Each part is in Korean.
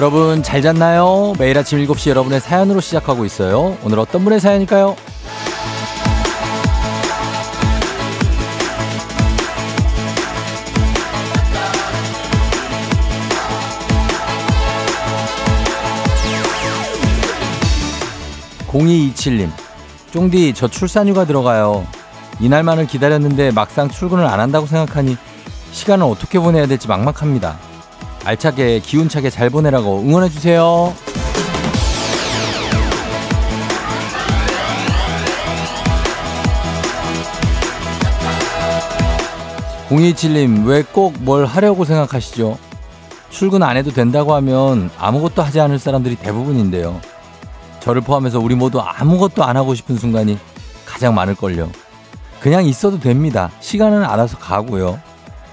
여러분 잘 잤나요? 매일 아침 7시 여러분의 사연으로 시작하고 있어요. 오늘 어떤 분의 사연일까요? 0227님, 쫑디, 저 출산휴가 들어가요. 이날만을 기다렸는데 막상 출근을 안 한다고 생각하니 시간을 어떻게 보내야 될지 막막합니다. 알차게, 기운차게 잘 보내라고 응원해주세요. 0227님, 왜 꼭 뭘 하려고 생각하시죠? 출근 안 해도 된다고 하면 아무것도 하지 않을 사람들이 대부분인데요. 저를 포함해서 우리 모두 아무것도 안 하고 싶은 순간이 가장 많을걸요. 그냥 있어도 됩니다. 시간은 알아서 가고요.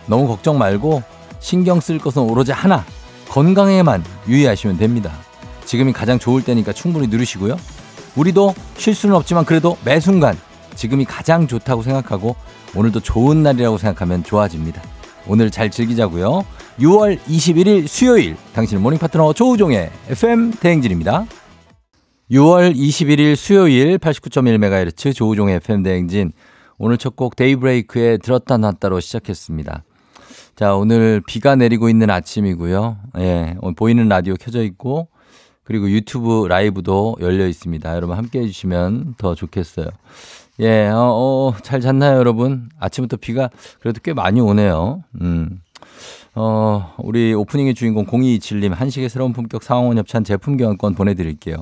너무 걱정 말고 신경 쓸 것은 오로지 하나. 건강에만 유의하시면 됩니다. 지금이 가장 좋을 때니까 충분히 누르시고요. 우리도 쉴 수는 없지만 그래도 매 순간 지금이 가장 좋다고 생각하고 오늘도 좋은 날이라고 생각하면 좋아집니다. 오늘 잘 즐기자고요. 6월 21일 수요일 당신의 모닝 파트너 조우종의 FM 대행진입니다. 6월 21일 수요일 89.1MHz 조우종의 FM 대행진 오늘 첫 곡 데이브레이크의 들었다 놨다로 시작했습니다. 자, 오늘 비가 내리고 있는 아침이고요. 예, 보이는 라디오 켜져 있고 그리고 유튜브 라이브도 열려 있습니다. 여러분 함께 해주시면 더 좋겠어요. 예, 어, 어, 잘 잤나요, 여러분? 아침부터 비가 그래도 꽤 많이 오네요. 음. 어, 우리 오프닝의 주인공 0227님 한식의 새로운 품격 상황원 협찬 제품 교환권 보내드릴게요.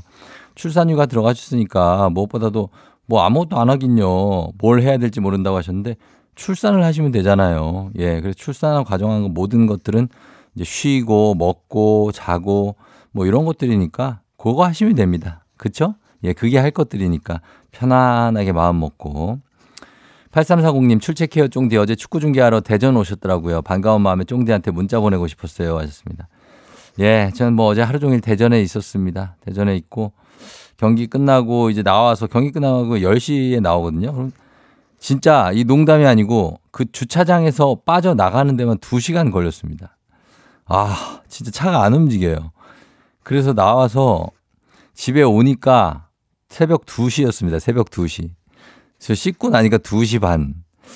출산휴가 들어가셨으니까 무엇보다도 뭐 아무것도 안 하긴요. 뭘 해야 될지 모른다고 하셨는데 출산을 하시면 되잖아요. 예, 그래서 출산을 과정한 모든 것들은 이제 쉬고 먹고 자고 뭐 이런 것들이니까 그거 하시면 됩니다. 그쵸? 예, 그게 할 것들이니까 편안하게 마음 먹고 8340님 출첵해요 쫑디 어제 축구 중계하러 대전 오셨더라고요. 반가운 마음에 쫑디한테 문자 보내고 싶었어요 하셨습니다. 예, 저는 뭐 어제 하루 종일 대전에 있었습니다. 대전에 있고 경기 끝나고 이제 나와서 경기 끝나고 10시에 나오거든요. 그럼 진짜 이 농담이 아니고 그 주차장에서 빠져나가는 데만 2시간 걸렸습니다. 아, 진짜 차가 안 움직여요. 그래서 나와서 집에 오니까 새벽 2시였습니다. 새벽 2시. 저 씻고 나니까 2시 반.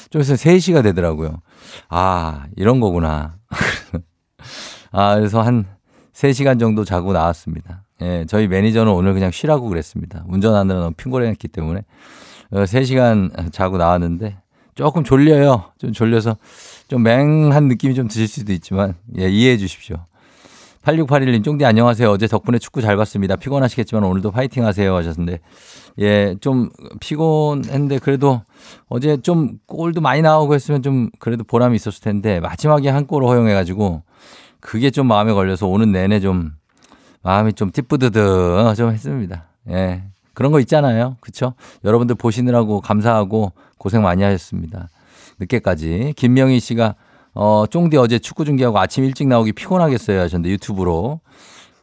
좀 있으면 3시가 되더라고요. 아, 이런 거구나. 아, 그래서 한 3시간 정도 자고 나왔습니다. 예, 저희 매니저는 오늘 그냥 쉬라고 그랬습니다. 운전하느라 너무 핑거했기 때문에. 3시간 어, 자고 나왔는데 조금 졸려요. 좀 졸려서 좀 맹한 느낌이 좀 드실 수도 있지만, 예, 이해해 주십시오. 8681님, 쫑디 안녕하세요. 어제 덕분에 축구 잘 봤습니다. 피곤하시겠지만 오늘도 파이팅 하세요 하셨는데, 예, 좀 피곤했는데 그래도 어제 좀 골도 많이 나오고 했으면 좀 그래도 보람이 있었을 텐데, 마지막에 한 골을 허용해가지고 그게 좀 마음에 걸려서 오는 내내 좀 마음이 좀 띠뿌드드 좀 했습니다. 예. 그런 거 있잖아요. 그쵸? 여러분들 보시느라고 감사하고 고생 많이 하셨습니다. 늦게까지. 김명희 씨가 어, 쫑디 어제 축구 중계하고 아침 일찍 나오기 피곤하겠어요 하셨는데 유튜브로.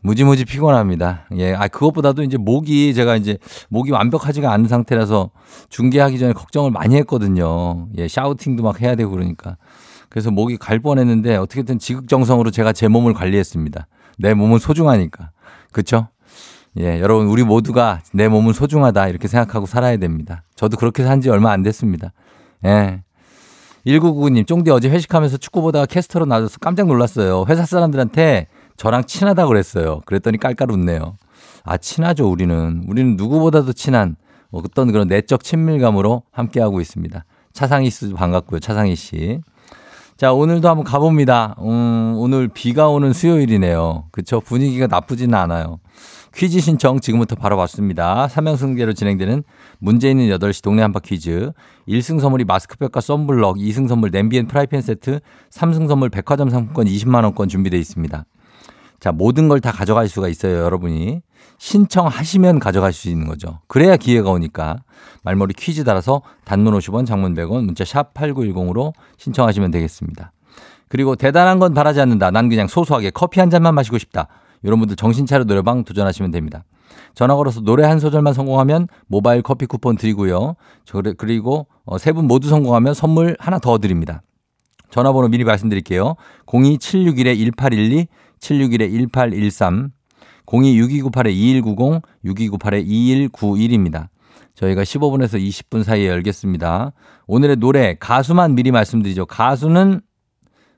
무지무지 피곤합니다. 예. 아, 그것보다도 이제 목이 제가 이제 목이 완벽하지가 않은 상태라서 중계하기 전에 걱정을 많이 했거든요. 예. 샤우팅도 막 해야 되고 그러니까. 그래서 목이 갈 뻔했는데 어떻게든 지극정성으로 제가 제 몸을 관리했습니다. 내 몸은 소중하니까. 그쵸? 예, 여러분, 우리 모두가 내 몸은 소중하다. 이렇게 생각하고 살아야 됩니다. 저도 그렇게 산 지 얼마 안 됐습니다. 예. 1999님, 쫑디 어제 회식하면서 축구 보다가 캐스터로 나와서 깜짝 놀랐어요. 회사 사람들한테 저랑 친하다고 그랬어요. 그랬더니 깔깔 웃네요. 아, 친하죠, 우리는. 우리는 누구보다도 친한 어떤 그런 내적 친밀감으로 함께하고 있습니다. 차상희 씨도 반갑고요, 차상희 씨. 자, 오늘도 한번 가봅니다. 음, 오늘 비가 오는 수요일이네요. 그쵸? 분위기가 나쁘지는 않아요. 퀴즈 신청 지금부터 바로 받습니다. 3명승계로 진행되는 문제 있는 8시 동네 한바 퀴즈. 1승 선물이 마스크팩과 썬블럭, 2승 선물 냄비 and 프라이팬 세트, 3승 선물 백화점 상품권 20만원권 준비되어 있습니다. 자, 모든 걸 다 가져갈 수가 있어요, 여러분이. 신청하시면 가져갈 수 있는 거죠. 그래야 기회가 오니까. 말머리 퀴즈 달아서 단문 50원, 장문 100원, 문자 샵 8910으로 신청하시면 되겠습니다. 그리고 대단한 건 바라지 않는다. 난 그냥 소소하게 커피 한 잔만 마시고 싶다. 이런 분들 정신차려 노래방 도전하시면 됩니다. 전화 걸어서 노래 한 소절만 성공하면 모바일 커피 쿠폰 드리고요. 그리고 어, 세분 모두 성공하면 선물 하나 더 드립니다. 전화번호 미리 말씀드릴게요. 02761-1812, 761-1813, 02-6298-2190, 6298-2191입니다. 저희가 15분에서 20분 사이에 열겠습니다. 오늘의 노래, 가수만 미리 말씀드리죠. 가수는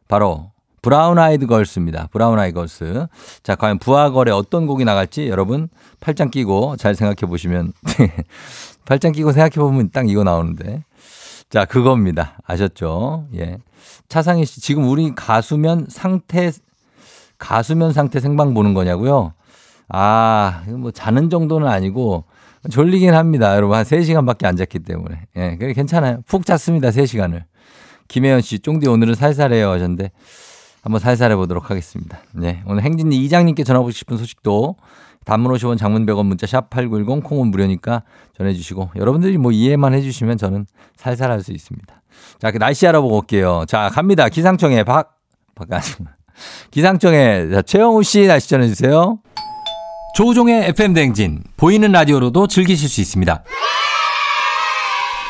바로 브라운 아이드 걸스입니다. 브라운 아이드 걸스. 자, 과연 브아걸의 어떤 곡이 나갈지 여러분 팔짱 끼고 잘 생각해 보시면 팔짱 끼고 생각해 보면 딱 이거 나오는데. 자, 그겁니다. 아셨죠? 예. 차상희 씨, 지금 우리 가수면 상태 가수면 상태 생방 보는 거냐고요? 아, 뭐 자는 정도는 아니고 졸리긴 합니다. 여러분 한 3시간밖에 안 잤기 때문에. 예, 그래 괜찮아요. 푹 잤습니다. 3시간을. 김혜연 씨, 쫑디 오늘은 살살해요 하셨는데 한번 살살 해 보도록 하겠습니다. 네. 오늘 행진이 이장님께 전하고 싶은 소식도 단문 50원 장문 100원 문자 샵 8910 콩은 무료니까 전해주시고 여러분들이 뭐 이해만 해주시면 저는 살살 할 수 있습니다. 자, 그 날씨 알아보고 올게요. 자, 갑니다. 기상청에 박, 박, 기상청에 최영우 씨 날씨 전해주세요. 조우종의 FM 대행진 보이는 라디오로도 즐기실 수 있습니다.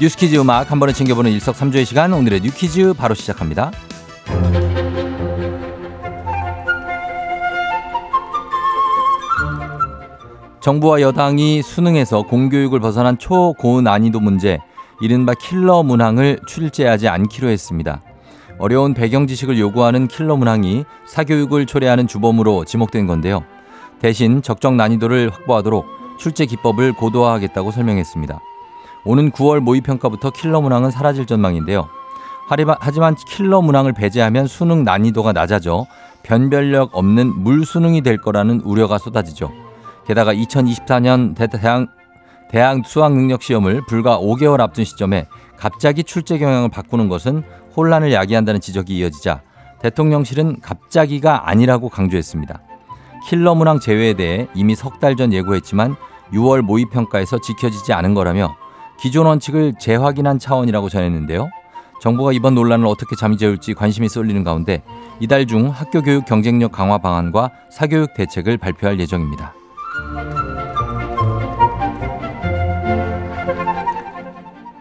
뉴스퀴즈 음악 한 번에 챙겨보는 일석삼조의 시간 오늘의 뉴퀴즈 바로 시작합니다. 정부와 여당이 수능에서 공교육을 벗어난 초고난이도 문제 이른바 킬러 문항을 출제하지 않기로 했습니다. 어려운 배경 지식을 요구하는 킬러 문항이 사교육을 초래하는 주범으로 지목된 건데요. 대신 적정 난이도를 확보하도록 출제 기법을 고도화하겠다고 설명했습니다. 오는 9월 모의평가부터 킬러 문항은 사라질 전망인데요. 하지만 킬러 문항을 배제하면 수능 난이도가 낮아져 변별력 없는 물수능이 될 거라는 우려가 쏟아지죠. 게다가 2024년 대학, 대학 수학 능력 시험을 불과 5개월 앞둔 시점에 갑자기 출제 경향을 바꾸는 것은 혼란을 야기한다는 지적이 이어지자 대통령실은 갑자기가 아니라고 강조했습니다. 킬러 문항 제외에 대해 이미 석 달 전 예고했지만 6월 모의평가에서 지켜지지 않은 거라며 기존 원칙을 재확인한 차원이라고 전했는데요. 정부가 이번 논란을 어떻게 잠재울지 관심이 쏠리는 가운데 이달 중 학교 교육 경쟁력 강화 방안과 사교육 대책을 발표할 예정입니다.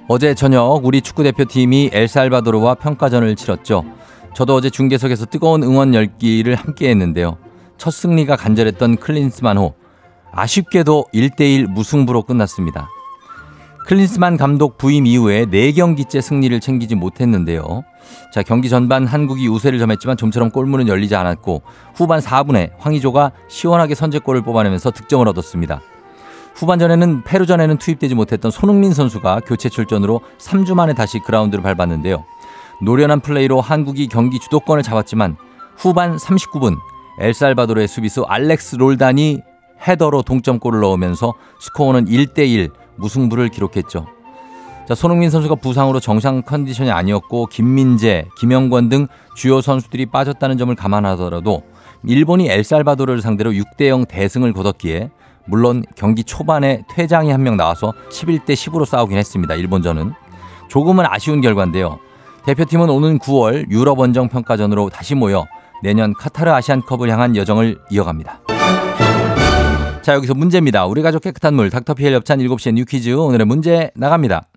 어제 저녁 우리 축구대표팀이 엘살바도르와 평가전을 치렀죠. 저도 어제 중계석에서 뜨거운 응원 열기를 함께 했는데요. 첫 승리가 간절했던 클린스만호. 아쉽게도 1대1 무승부로 끝났습니다. 클린스만 감독 부임 이후에 4경기째 승리를 챙기지 못했는데요. 자, 경기 전반 한국이 우세를 점했지만 좀처럼 골문은 열리지 않았고 후반 4분에 황의조가 시원하게 선제골을 뽑아내면서 득점을 얻었습니다. 후반전에는 페루전에는 투입되지 못했던 손흥민 선수가 교체 출전으로 3주 만에 다시 그라운드를 밟았는데요. 노련한 플레이로 한국이 경기 주도권을 잡았지만 후반 39분 엘살바도르의 수비수 알렉스 롤단이 헤더로 동점골을 넣으면서 스코어는 1대1 무승부를 기록했죠. 자, 손흥민 선수가 부상으로 정상 컨디션이 아니었고 김민재, 김영권 등 주요 선수들이 빠졌다는 점을 감안하더라도 일본이 엘살바도르를 상대로 6대 0 대승을 거뒀기에 물론 경기 초반에 퇴장이 한 명 나와서 11대 10으로 싸우긴 했습니다. 일본전은 조금은 아쉬운 결과인데요. 대표팀은 오는 9월 유럽 원정 평가전으로 다시 모여 내년 카타르 아시안컵을 향한 여정을 이어갑니다. 자, 여기서 문제입니다. 우리 가족 깨끗한 물 닥터피엘 협찬 7시에 뉴퀴즈 오늘의 문제 나갑니다.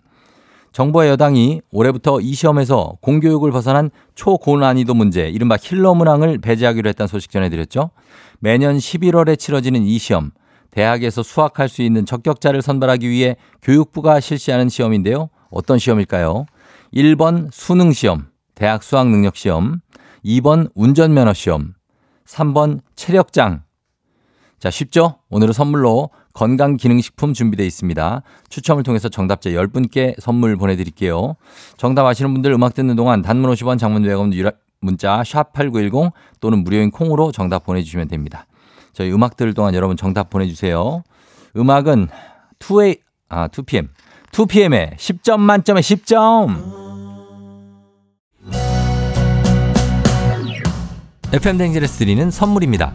정부와 여당이 올해부터 이 시험에서 공교육을 벗어난 초고난이도 문제, 이른바 힐러 문항을 배제하기로 했다는 소식 전해드렸죠. 매년 11월에 치러지는 이 시험, 대학에서 수학할 수 있는 적격자를 선발하기 위해 교육부가 실시하는 시험인데요. 어떤 시험일까요? 1번 수능 시험, 대학 수학 능력 시험, 2번 운전면허 시험, 3번 체력장, 자, 쉽죠? 오늘은 선물로 건강기능식품 준비되어 있습니다. 추첨을 통해서 정답자 10분께 선물 보내드릴게요. 정답 아시는 분들 음악 듣는 동안 단문 50원 장문 100원 문자 샵8910 또는 무료인 콩으로 정답 보내주시면 됩니다. 저희 음악 들을 동안 여러분 정답 보내주세요. 음악은 2A, 아, 2PM. 2PM의 10점 만점에 10점! FM 댕진에서 드리는 선물입니다.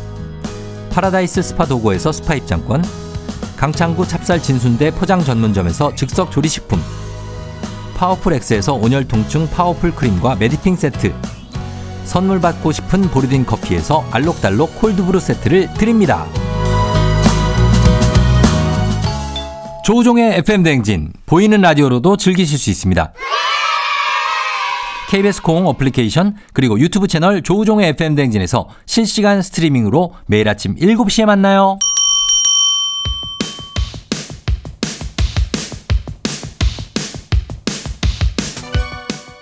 파라다이스 스파 도고에서 스파 입장권 강창구 찹쌀 진순대 포장 전문점에서 즉석 조리식품 파워풀 엑스에서 온열 통증 파워풀 크림과 메디핑 세트 선물 받고 싶은 보르딘 커피에서 알록달록 콜드브루 세트를 드립니다. 조우종의 FM 댕진 보이는 라디오로도 즐기실 수 있습니다. KBS 콩 어플리케이션 그리고 유튜브 채널 조우종의 FM 댕진에서 실시간 스트리밍으로 매일 아침 7시에 만나요.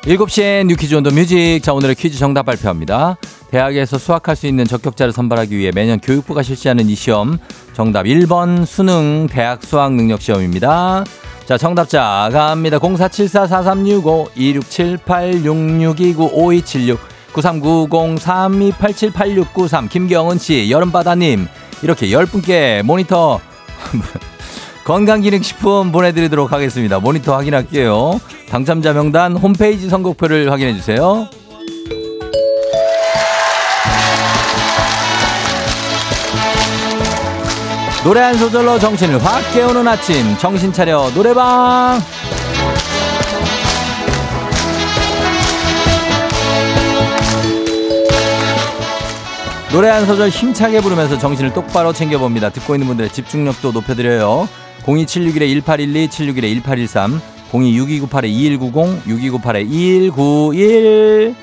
7시엔 뉴퀴즈 온더 뮤직. 자, 오늘의 퀴즈 정답 발표합니다. 대학에서 수학할 수 있는 적격자를 선발하기 위해 매년 교육부가 실시하는 이 시험. 정답 1번 수능 대학 수학 능력 시험입니다. 자, 정답자 갑니다. 0474-365-2678-6629-5276 9390-3287-8693 김경은 씨, 여름바다님 이렇게 10분께 모니터 건강기능식품 보내드리도록 하겠습니다. 모니터 확인할게요. 당첨자 명단 홈페이지 선곡표를 확인해주세요. 노래 한 소절로 정신을 확 깨우는 아침 정신 차려 노래방 노래 한 소절 힘차게 부르면서 정신을 똑바로 챙겨봅니다. 듣고 있는 분들의 집중력도 높여드려요. 02761-1812, 761-1813, 026298-2190, 6298-2191.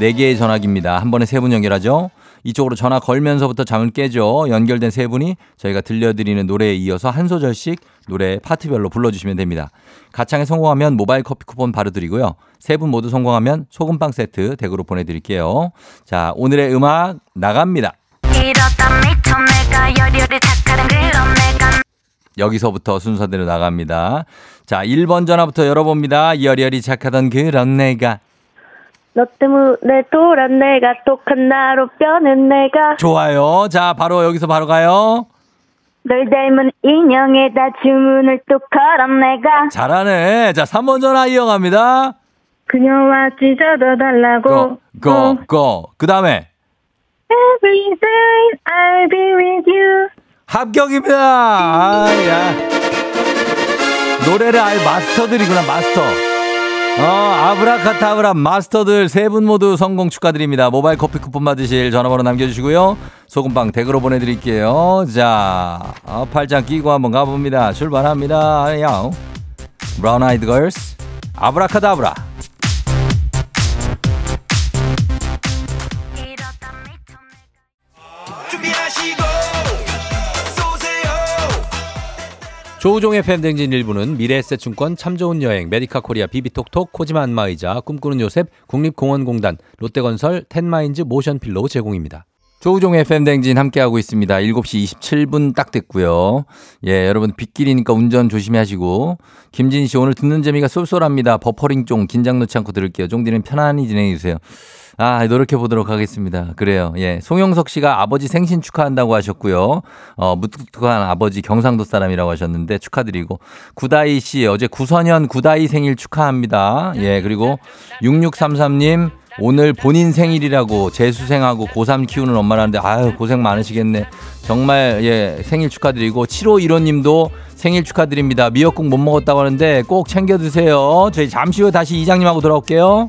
4개의 전화기입니다. 한 번에 세 분 연결하죠. 이쪽으로 전화 걸면서부터 잠을 깨죠. 연결된 세 분이 저희가 들려드리는 노래에 이어서 한 소절씩 노래 파트별로 불러주시면 됩니다. 가창에 성공하면 모바일 커피 쿠폰 바로 드리고요. 세 분 모두 성공하면 소금빵 세트 댁으로 보내드릴게요. 자, 오늘의 음악 나갑니다. 여기서부터 순서대로 나갑니다. 자, 1번 전화부터 열어봅니다. 여리여리 착하던 그런 내가. 너 때문에 돌아 내가 똑한 나로 뼈는 내가 좋아요. 자, 바로 여기서 바로 가요. 널 닮은 인형에다 주문을 또 걸어 내가 잘하네. 자, 3번 전화 이어갑니다. 그녀와 찢어져 달라고 고, 고, 고. 그 다음에. Every day I'll be with you 합격입니다. 아, 야. 노래를 아예 마스터들이구나, 마스터. 어, 아브라카타브라 마스터들 세 분 모두 성공 축하드립니다. 모바일 커피 쿠폰 받으실 전화번호 남겨주시고요. 소금빵 댁으로 보내드릴게요. 자, 어, 팔짱 끼고 한번 가봅니다. 출발합니다. 야옹. 브라운 아이드 걸스. 아브라카다브라. 조우종의 FM 댕진 1부는 미래에셋증권 참 좋은 여행 메디카 코리아 비비톡톡 코지마 안마의자 꿈꾸는 요셉 국립공원공단 롯데건설 텐마인즈 모션필로 제공입니다. 조우종 FM 댕진 함께하고 있습니다. 7시 27분 딱 됐고요. 예, 여러분 빗길이니까 운전 조심히 하시고 김진 씨 오늘 듣는 재미가 쏠쏠합니다. 버퍼링 쫑 긴장 놓지 않고 들을게요. 쫑디는 편안히 진행해 주세요. 아, 노력해 보도록 하겠습니다. 그래요. 예. 송영석 씨가 아버지 생신 축하한다고 하셨고요. 어, 무뚝뚝한 아버지 경상도 사람이라고 하셨는데 축하드리고. 구다이 씨, 어제 구선현 구다이 생일 축하합니다. 예. 그리고 6633님, 오늘 본인 생일이라고 재수생하고 고3 키우는 엄마라는데 아유 고생 많으시겠네. 정말 예 생일 축하드리고 7호 1호 님도 생일 축하드립니다. 미역국 못 먹었다고 하는데 꼭 챙겨 드세요. 저희 잠시 후에 다시 이장님하고 돌아올게요.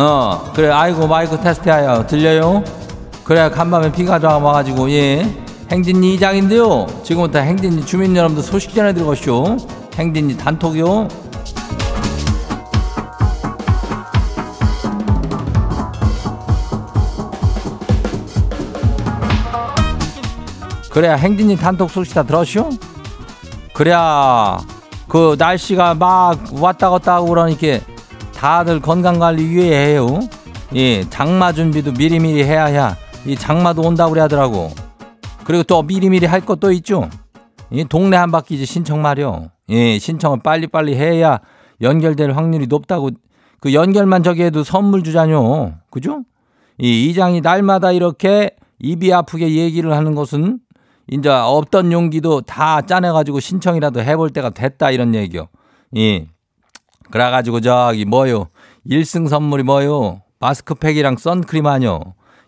어, 그래. 아이고, 마이크 테스트하여. 들려요? 그래, 간밤에 비가 좀 와가지고, 예. 행진이 이장인데요. 지금부터 행진이 주민 여러분들 소식 전해드리고쇼. 행진이 단톡이요. 그래야 행진이 단톡 소식 다 들었쇼? 그래야 그 날씨가 막 왔다 갔다 하고 그러니까 다들 건강 관리 유의해요. 예, 장마 준비도 미리미리 해야 해. 이 장마도 온다고 그래 하더라고. 그리고 또 미리미리 할 것도 있죠. 이 동네 한 바퀴 신청 말이요. 예, 신청을 빨리빨리 해야 연결될 확률이 높다고 그 연결만 저기 해도 선물 주자뇨. 그죠? 이 이장이 날마다 이렇게 입이 아프게 얘기를 하는 것은 이제 없던 용기도 다 짜내가지고 신청이라도 해볼 때가 됐다 이런 얘기요. 예. 그래가지고 저기 뭐요? 1승 선물이 뭐요? 마스크팩이랑 선크림 아뇨.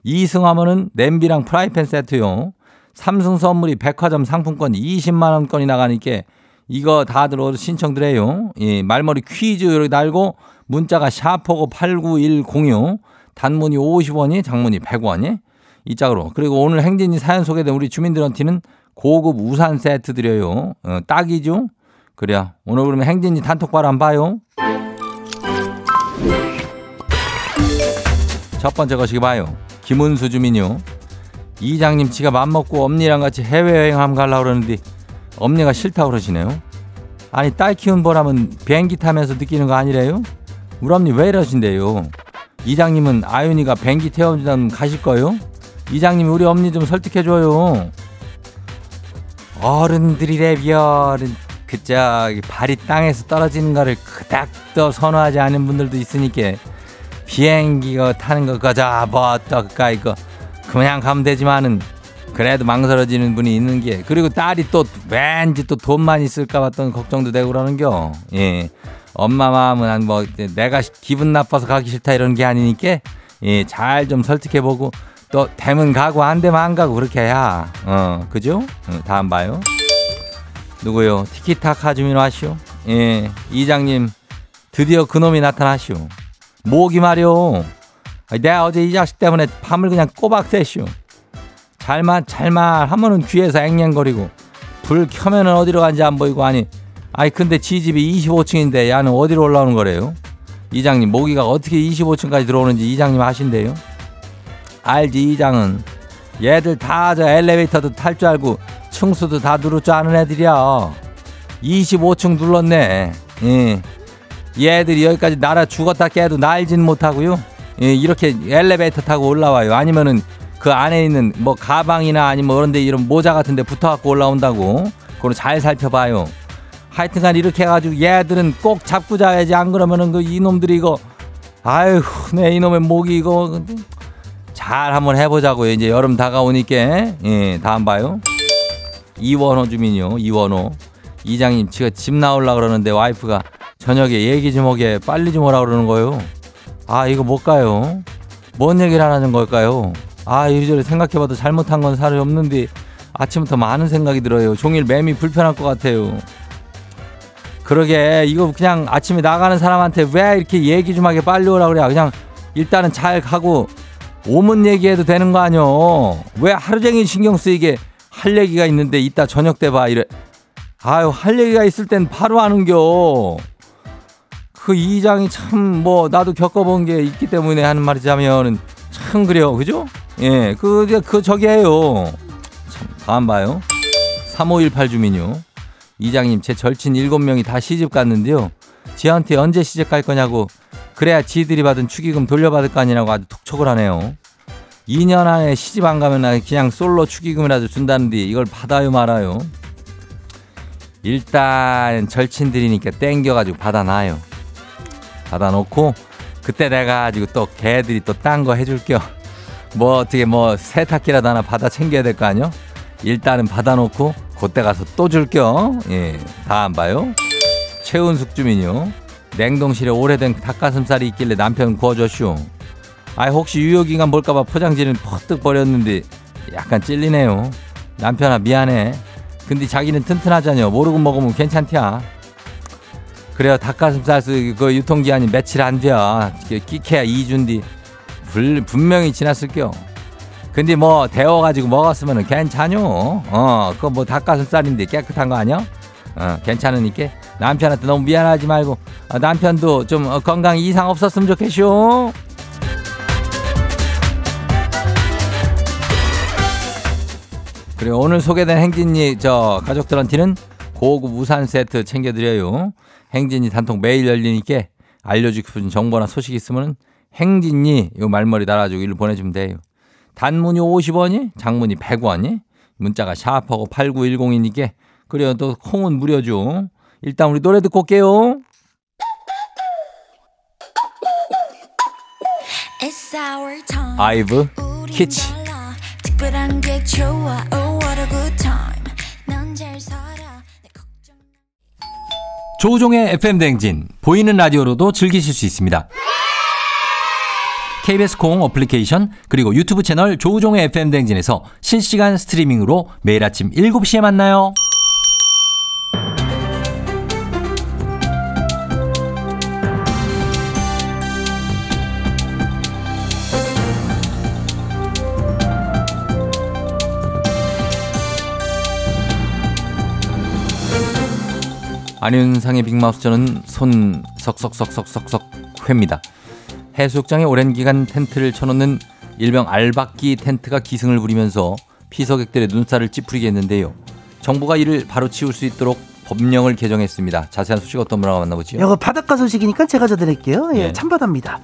2승 하면은 냄비랑 프라이팬 세트요. 3승 선물이 백화점 상품권 20만 원권이 나가니까 이거 다들 어디 신청들 해요. 예, 말머리 퀴즈 이렇게 달고 문자가 샤퍼고 89106 단문이 50원이 장문이 100원이 이 짝으로. 그리고 오늘 행진이 사연 소개된 우리 주민들한테는 고급 우산 세트 드려요. 어, 딱이죠? 그래요. 오늘 그러면 행진이 단톡방 한번 봐요. 첫 번째 거시기 봐요. 김은수 주민요. 이장님 지가 맘먹고 엄니랑 같이 해외여행 한번 가려고 그러는데 엄니가 싫다고 그러시네요. 아니 딸 키운 보람은 비행기 타면서 느끼는 거 아니래요? 우리 엄니 왜 이러신대요? 이장님은 아윤이가 비행기 태워주면 가실 거요? 이장님이 우리 엄니 좀 설득해줘요. 어른들이래비어 그저 발이 땅에서 떨어지는 거를 그닥 더 선호하지 않은 분들도 있으니까 비행기 가 타는 거 그저 뭐 어떨까 이거 그냥 가면 되지만은 그래도 망설여지는 분이 있는 게 그리고 딸이 또 왠지 또 돈만 있을까 봤던 걱정도 되고 그러는겨. 예. 엄마 마음은 한 뭐 내가 기분 나빠서 가기 싫다 이런 게 아니니까 예 잘 좀 설득해 보고 또 되면 가고 안 되면 안 가고 그렇게 해야. 어 그죠? 어, 다음 봐요 누구요? 티키타카 주민 와시오? 예 이장님 드디어 그놈이 나타나시오. 모기 말이오? 내가 어제 이 자식 때문에 밤을 그냥 꼬박 샜슈 잘만 잘만 하면은 귀에서 앵앵거리고 불 켜면은 어디로 간지 안 보이고 아니 아니 근데 지 집이 25층인데 야는 어디로 올라오는 거래요? 이장님 모기가 어떻게 25층까지 들어오는지 이장님 아신대요? 알지 이장은 얘들 다 저 엘리베이터도 탈 줄 알고 층수도 다 누를 줄 아는 애들이야. 25층 눌렀네. 예. 얘들이 여기까지 날아 죽었다 깨도 날진 못하고요. 예, 이렇게 엘리베이터 타고 올라와요. 아니면은 그 안에 있는 뭐 가방이나 아니면 뭐 그런 데 이런 모자 같은 데 붙어갖고 올라온다고. 그걸 잘 살펴봐요. 하여튼간 이렇게 해가지고 얘들은 꼭 잡고 자야지. 안 그러면은 그 이놈들이 이거 아유 내 이놈의 목이 이거 잘 한번 해보자고요. 이제 여름 다가오니까 예 다음 봐요. 이원호 주민요. 이원호 이장님 지가 집 나올라 그러는데 와이프가 저녁에 얘기 좀 오게 빨리 좀 오라 그러는 거예요. 아 이거 못 가요. 뭔 얘기를 하는 걸까요? 아 이리저리 생각해봐도 잘못한 건 사람이 없는데 아침부터 많은 생각이 들어요. 종일 매미 불편할 것 같아요. 그러게 이거 그냥 아침에 나가는 사람한테 왜 이렇게 얘기 좀 하게 빨리 오라 그래 그냥 일단은 잘 가고 오문 얘기해도 되는 거 아니여 왜 하루 종일 신경 쓰이게 할 얘기가 있는데 이따 저녁 때 봐 이래. 아유 할 얘기가 있을 땐 바로 하는겨. 그 이장이 참 뭐 나도 겪어본 게 있기 때문에 하는 말이자면은 참 그래요. 그죠? 예 그 그 저기 해요. 참 다음 봐요. 3518 주민요. 이장님 제 절친 7명이 다 시집 갔는데요. 지한테 언제 시집 갈 거냐고 그래야 지들이 받은 축의금 돌려받을 거 아니라고 아주 톡촉을 하네요. 2년 안에 시집 안 가면 그냥 솔로 축의금이라도 준다는데 이걸 받아요 말아요? 일단 절친들이니까 땡겨가지고 받아놔요. 받아놓고 그때 내가 가지고 또 걔들이 또 딴 거 해줄게요. 뭐 어떻게 뭐 세탁기라도 하나 받아 챙겨야 될 거 아니요? 일단은 받아놓고 그때 가서 또 줄게요. 예 다음 봐요. 최은숙 주민요 냉동실에 오래된 닭가슴살이 있길래 남편 구워줬슈. 아 혹시 유효기간 볼까봐 포장지는 퍼뜩 버렸는데 약간 찔리네요. 남편아 미안해. 근데 자기는 튼튼하잖여. 모르고 먹으면 괜찮디야. 그래요 닭가슴살 쓰- 그 유통기한이 며칠 안 돼야 끼케야 2준 뒤 불- 분명히 지났을게요. 근데 뭐 데워가지고 먹었으면 괜찮요. 어 그거 뭐 닭가슴살인데 깨끗한 거 아니야 어 괜찮으니까 남편한테 너무 미안하지 말고 어, 남편도 좀 어, 건강 이상 없었으면 좋겠쇼 그리고 오늘 소개된 행진이 저 가족들한테는 고급 우산 세트 챙겨드려요. 행진이 단통 매일 열리니까 알려주고 싶은 정보나 소식 있으면 행진이 요 말머리 달아주고 일로 보내주면 돼요. 단문이 50원이, 장문이 100원이, 문자가 샤프하고 8910이니까 그래요. 또 콩은 무료죠. 일단 우리 노래 듣고 올게요. 아이브 키치. Oh 조우종의 FM 댕진 보이는 라디오로도 즐기실 수 있습니다. KBS 콩 어플리케이션 그리고 유튜브 채널 조우종의 FM 댕진에서 실시간 스트리밍으로 매일 아침 7시에 만나요. 안윤상의 빅마우스 저는 손 석석석석석석 회입니다. 해수욕장에 오랜 기간 텐트를 쳐놓는 일명 알박기 텐트가 기승을 부리면서 피서객들의 눈살을 찌푸리게 했는데요. 정부가 이를 바로 치울 수 있도록 법령을 개정했습니다. 자세한 소식 어떤 분하고 만나보지요? 이거 바닷가 소식이니까 제가 전해드릴게요. 예, 네. 참바다입니다.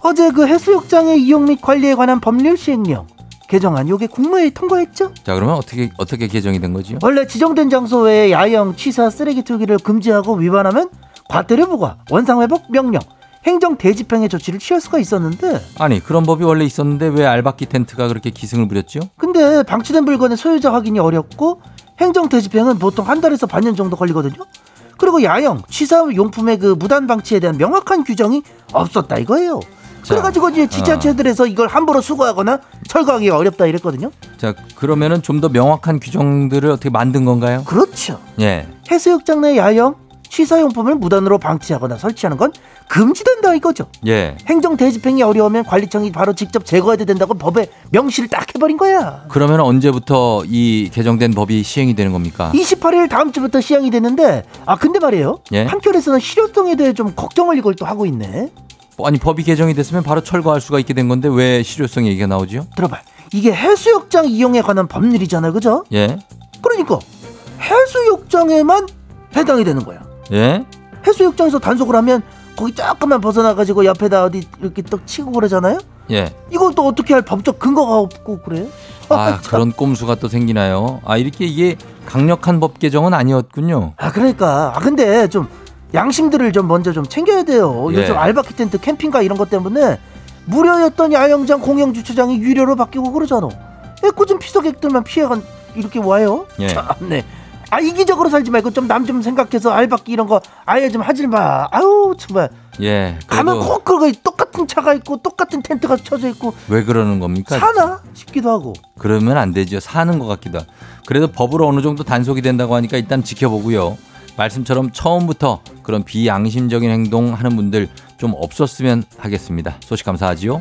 어제 그 해수욕장의 이용 및 관리에 관한 법률 시행령 개정안 요게 국무회의 통과했죠? 자 그러면 어떻게 어떻게 개정이 된 거지요? 원래 지정된 장소 외에 야영, 취사, 쓰레기 투기를 금지하고 위반하면 과태료 부과, 원상 회복 명령, 행정 대집행의 조치를 취할 수가 있었는데 아니 그런 법이 원래 있었는데 왜 알박기 텐트가 그렇게 기승을 부렸죠? 근데 방치된 물건의 소유자 확인이 어렵고 행정 대집행은 보통 한 달에서 반년 정도 걸리거든요. 그리고 야영, 취사 용품의 그 무단 방치에 대한 명확한 규정이 없었다 이거예요. 자, 그래가지고 이제 지자체들에서 이걸 함부로 수거하거나 철거하기 어렵다 이랬거든요. 자 그러면은 좀 더 명확한 규정들을 어떻게 만든 건가요? 그렇죠. 예. 해수욕장 내 야영, 취사용품을 무단으로 방치하거나 설치하는 건 금지된다 이거죠. 예. 행정 대집행이 어려우면 관리청이 바로 직접 제거해야 된다고 법에 명시를 딱 해버린 거야. 그러면 언제부터 이 개정된 법이 시행이 되는 겁니까? 28일 다음 주부터 시행이 되는데 아 근데 말이에요. 예? 한편에서는 실효성에 대해 좀 걱정을 이걸 또 하고 있네. 아니 법이 개정이 됐으면 바로 철거할 수가 있게 된 건데 왜 실효성 얘기가 나오죠? 들어봐. 이게 해수욕장 이용에 관한 법률이잖아요, 그죠? 예. 그러니까 해수욕장에만 해당이 되는 거야. 예? 해수욕장에서 단속을 하면 거기 조금만 벗어나가지고 옆에다 어디 이렇게 또 치고 그러잖아요. 예. 이걸 또 어떻게 할 법적 근거가 없고 그래? 아, 참. 그런 꼼수가 또 생기나요? 아, 이렇게 이게 강력한 법 개정은 아니었군요. 아 그러니까 아 근데 좀 양심들을 좀 먼저 좀 챙겨야 돼요. 예. 요즘 알바키 텐트 캠핑카 이런 것 때문에 무료였던 야영장 공영 주차장이 유료로 바뀌고 그러잖아. 애꿎은 피서객들만 피해가 이렇게 와요. 예. 참 네. 아 이기적으로 살지 말고 좀 남좀 생각해서 알바키 이런 거 아예 좀 하지 마. 아유 정말 예. 가면 꼭 그거 똑같은 차가 있고 똑같은 텐트가 쳐져 있고 왜 그러는 겁니까? 사나 싶기도 하고. 그러면 안 되죠. 사는 것 같기도 하고. 그래도 법으로 어느 정도 단속이 된다고 하니까 일단 지켜보고요. 말씀처럼 처음부터 그런 비양심적인 행동 하는 분들 좀 없었으면 하겠습니다. 소식 감사하지요.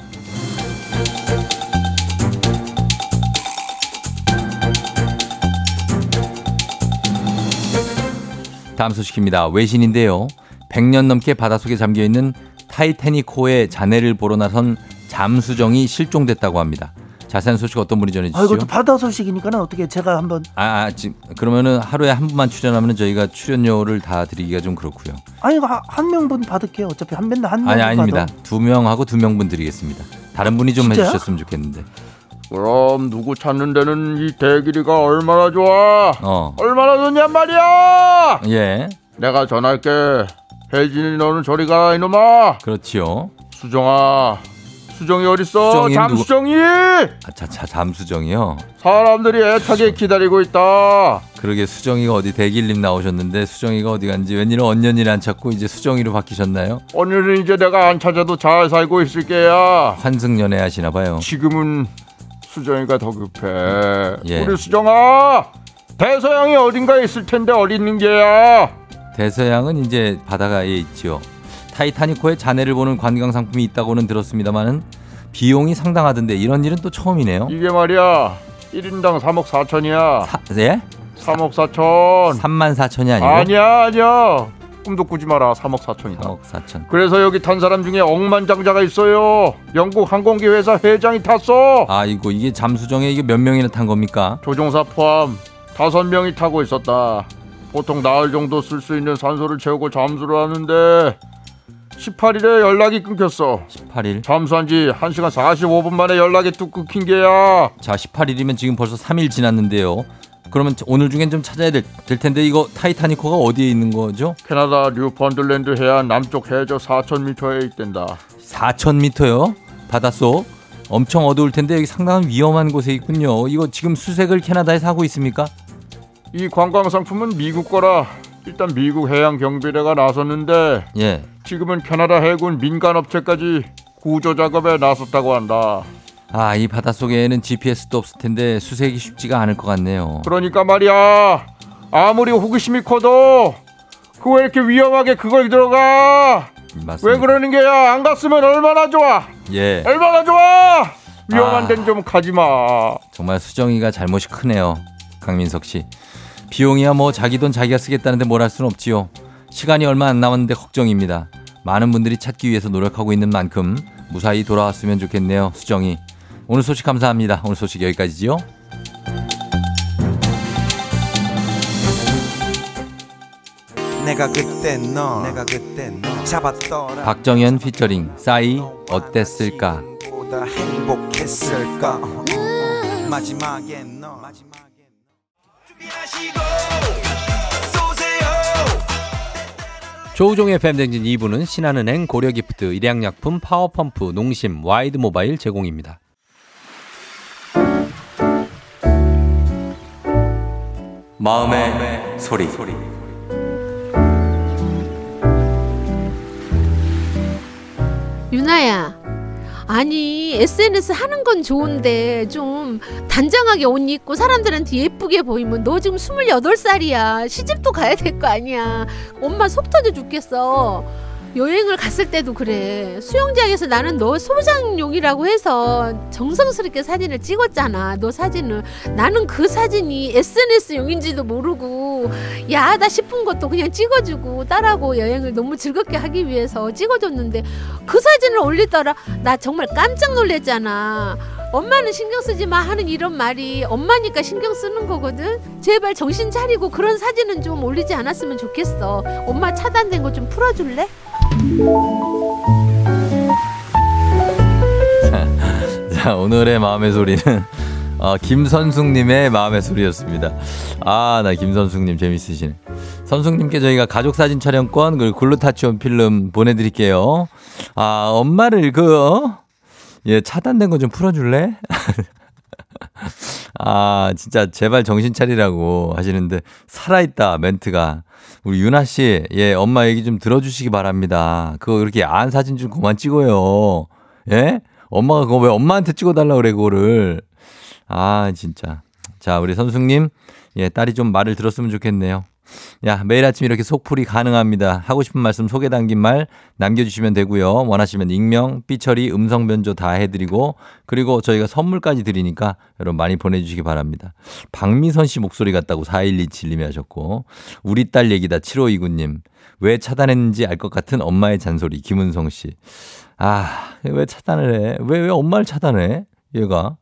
다음 소식입니다. 외신인데요. 100년 넘게 바닷속에 잠겨 있는 타이타닉호의 잔해를 보러 나선 잠수정이 실종됐다고 합니다. 자세한 소식 어떤 분이 전해 아 주시죠? 이것도 바다 소식이니까는 어떻게 제가 한번 아, 아, 지금 그러면은 하루에 한 분만 출연하면 저희가 출연료를 다 드리기가 좀 그렇고요. 아니 하- 한 명분 받을게요. 어차피 한 맨날 한 명분 아니 아닙니다. 받아. 두 명하고 두 명분 드리겠습니다. 다른 분이 좀 진짜요? 해주셨으면 좋겠는데. 그럼 누구 찾는 데는 이 대길이가 얼마나 좋아? 어, 얼마나 좋냔 말이야! 예, 내가 전할게. 혜진이 너는 저리 가 이놈아. 그렇지요. 수정아, 수정이 어딨어? 수정이 누구- 잠수정이! 아차차 잠수정이요. 사람들이 애타게 기다리고 있다. 그러게 수정이가 어디 대길님 나오셨는데 수정이가 어디 간지 웬일로 언년이를 안 찾고 이제 수정이로 바뀌셨나요? 오늘은 이제 내가 안 찾아도 잘 살고 있을 게야. 환승연애 하시나 봐요. 지금은 수정이가 더 급해. 예. 우리 수정아, 대서양이 어딘가에 있을 텐데 어디 있는 게야? 대서양은 이제 바다가에 있지요. 타이타닉호의 잔해를 보는 관광 상품이 있다고는 들었습니다만은 비용이 상당하던데 이런 일은 또 처음이네요. 이게 말이야. 1인당 3억 4천이야. 사, 예? 3억 4천. 3만 4천이 아니고 아니야, 아니야. 꿈도 꾸지 마라. 3억 4천이다. 3억 4천. 그래서 여기 탄 사람 중에 억만장자가 있어요. 영국 항공기 회사 회장이 탔어. 아이고 이게 잠수정에 이게 몇 명이나 탄 겁니까? 조종사 포함 다섯 명이 타고 있었다. 보통 나흘 정도 쓸 수 있는 산소를 채우고 잠수를 하는데 18일에 연락이 끊겼어. 18일. 잠수한 지 1시간 45분 만에 연락이 뚝 끊긴 게야. 자 18일이면 지금 벌써 3일 지났는데요. 그러면 오늘 중엔 좀 찾아야 될, 될 텐데 이거 타이타닉호가 어디에 있는 거죠? 캐나다 뉴펀들랜드 해안 남쪽 해저 4,000m에 있댄다. 4,000m요? 바닷속? 엄청 어두울 텐데 여기 상당한 위험한 곳에 있군요. 이거 지금 수색을 캐나다에서 하고 있습니까? 이 관광 상품은 미국 거라 일단 미국 해양 경비대가 나섰는데 예. 지금은 캐나다 해군 민간 업체까지 구조 작업에 나섰다고 한다. 아, 이 바닷속에는 GPS도 없을 텐데 수색이 쉽지가 않을 것 같네요. 그러니까 말이야 아무리 호기심이 커도 그 왜 이렇게 위험하게 그걸 들어가? 맞습니다. 왜 그러는 게야? 안 갔으면 얼마나 좋아? 예. 얼마나 좋아? 위험한 아. 데는 좀 가지 마. 정말 수정이가 잘못이 크네요. 강민석 씨. 비용이야 뭐 자기 돈 자기가 쓰겠다는데 뭘 할 수는 없지요. 시간이 얼마 안 남았는데 걱정입니다. 많은 분들이 찾기 위해서 노력하고 있는 만큼 무사히 돌아왔으면 좋겠네요. 수정이. 오늘 소식 감사합니다. 오늘 소식 여기까지지요. 내가 그때 너 내가 그때 너 잡았더라 박정현 피처링 싸이 어땠을까? 보다 행복했을까 마지막에 너 마지막에 조우종의 FM 댕진 2부는 신한은행 고려기프트 일양약품 파워펌프 농심 와이드모바일 제공입니다. 마음의, 소리. 유나야. 아니 SNS 하는 건 좋은데 좀 단정하게 옷 입고 사람들한테 예쁘게 보이면 너 지금 28살이야 시집도 가야 될 거 아니야 엄마 속 터져 죽겠어 여행을 갔을 때도 그래. 수영장에서 나는 너 소장용이라고 해서 정성스럽게 사진을 찍었잖아. 너 사진을. 나는 그 사진이 SNS용인지도 모르고 야하다 싶은 것도 그냥 찍어주고 딸하고 여행을 너무 즐겁게 하기 위해서 찍어줬는데 그 사진을 올리더라. 나 정말 깜짝 놀랐잖아. 엄마는 신경 쓰지 마 하는 이런 말이 엄마니까 신경 쓰는 거거든. 제발 정신 차리고 그런 사진은 좀 올리지 않았으면 좋겠어. 엄마 차단된 거 좀 풀어줄래? 자, 오늘의 마음의 소리는 어, 김선숙님의 마음의 소리였습니다. 아, 나 김선숙님 재밌으시네. 선숙님께 저희가 가족 사진 촬영권 그리고 글루타치온 필름 보내드릴게요. 아, 엄마를 그 어? 예 차단된 거 좀 풀어줄래? 아, 진짜 제발 정신 차리라고 하시는데 살아있다 멘트가. 우리 유나 씨, 예, 엄마 얘기 좀 들어주시기 바랍니다. 그거 그렇게 안 사진 좀 그만 찍어요. 예? 엄마가 그거 왜 엄마한테 찍어달라 그래, 그거를. 아, 진짜. 자, 우리 선숙님, 예, 딸이 좀 말을 들었으면 좋겠네요. 야, 매일 아침 이렇게 속풀이 가능합니다. 하고 싶은 말씀 소개 담긴 말 남겨주시면 되고요. 원하시면 익명, 삐처리, 음성 변조 다 해드리고 그리고 저희가 선물까지 드리니까 여러분 많이 보내주시기 바랍니다. 박미선 씨 목소리 같다고 4127님이 하셨고 우리 딸 얘기다 7529님 왜 차단했는지 알 것 같은 엄마의 잔소리 김은성 씨. 아, 왜 차단을 해? 왜, 왜 엄마를 차단해? 얘가.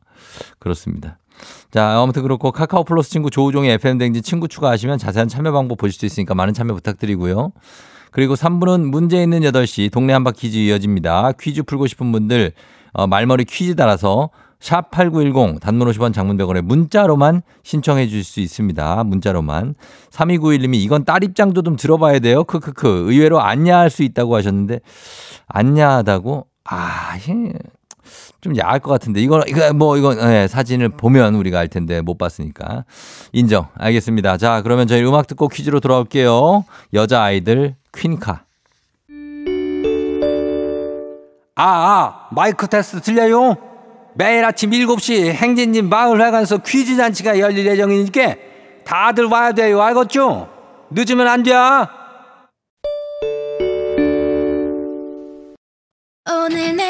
그렇습니다. 자, 아무튼 그렇고 카카오 플러스 친구 조우종의 FM 댕진 친구 추가하시면 자세한 참여 방법 보실 수 있으니까 많은 참여 부탁드리고요. 그리고 3부는 문제 있는 8시 동네 한바 퀴즈 이어집니다. 퀴즈 풀고 싶은 분들 어, 말머리 퀴즈 따라서 샵 8910 단문 50원 장문 100원에 문자로만 신청해 주실 수 있습니다. 문자로만. 3291님이 이건 딸 입장도 좀 들어봐야 돼요. 크크크. 의외로 안야할 수 있다고 하셨는데 안야하다고? 아, 예. 좀 야할 것 같은데. 이거 이거 뭐 이거 예, 사진을 보면 우리가 알 텐데 못 봤으니까. 인정. 알겠습니다. 자 그러면 저희 음악 듣고 퀴즈로 돌아올게요. 여자 아이들 퀸카. 아, 아 마이크 테스트 들려요? 매일 아침 7시 행진님 마을회관에서 퀴즈 잔치가 열릴 예정이니까 다들 와야 돼요. 알겠죠? 늦으면 안 돼. 오늘 내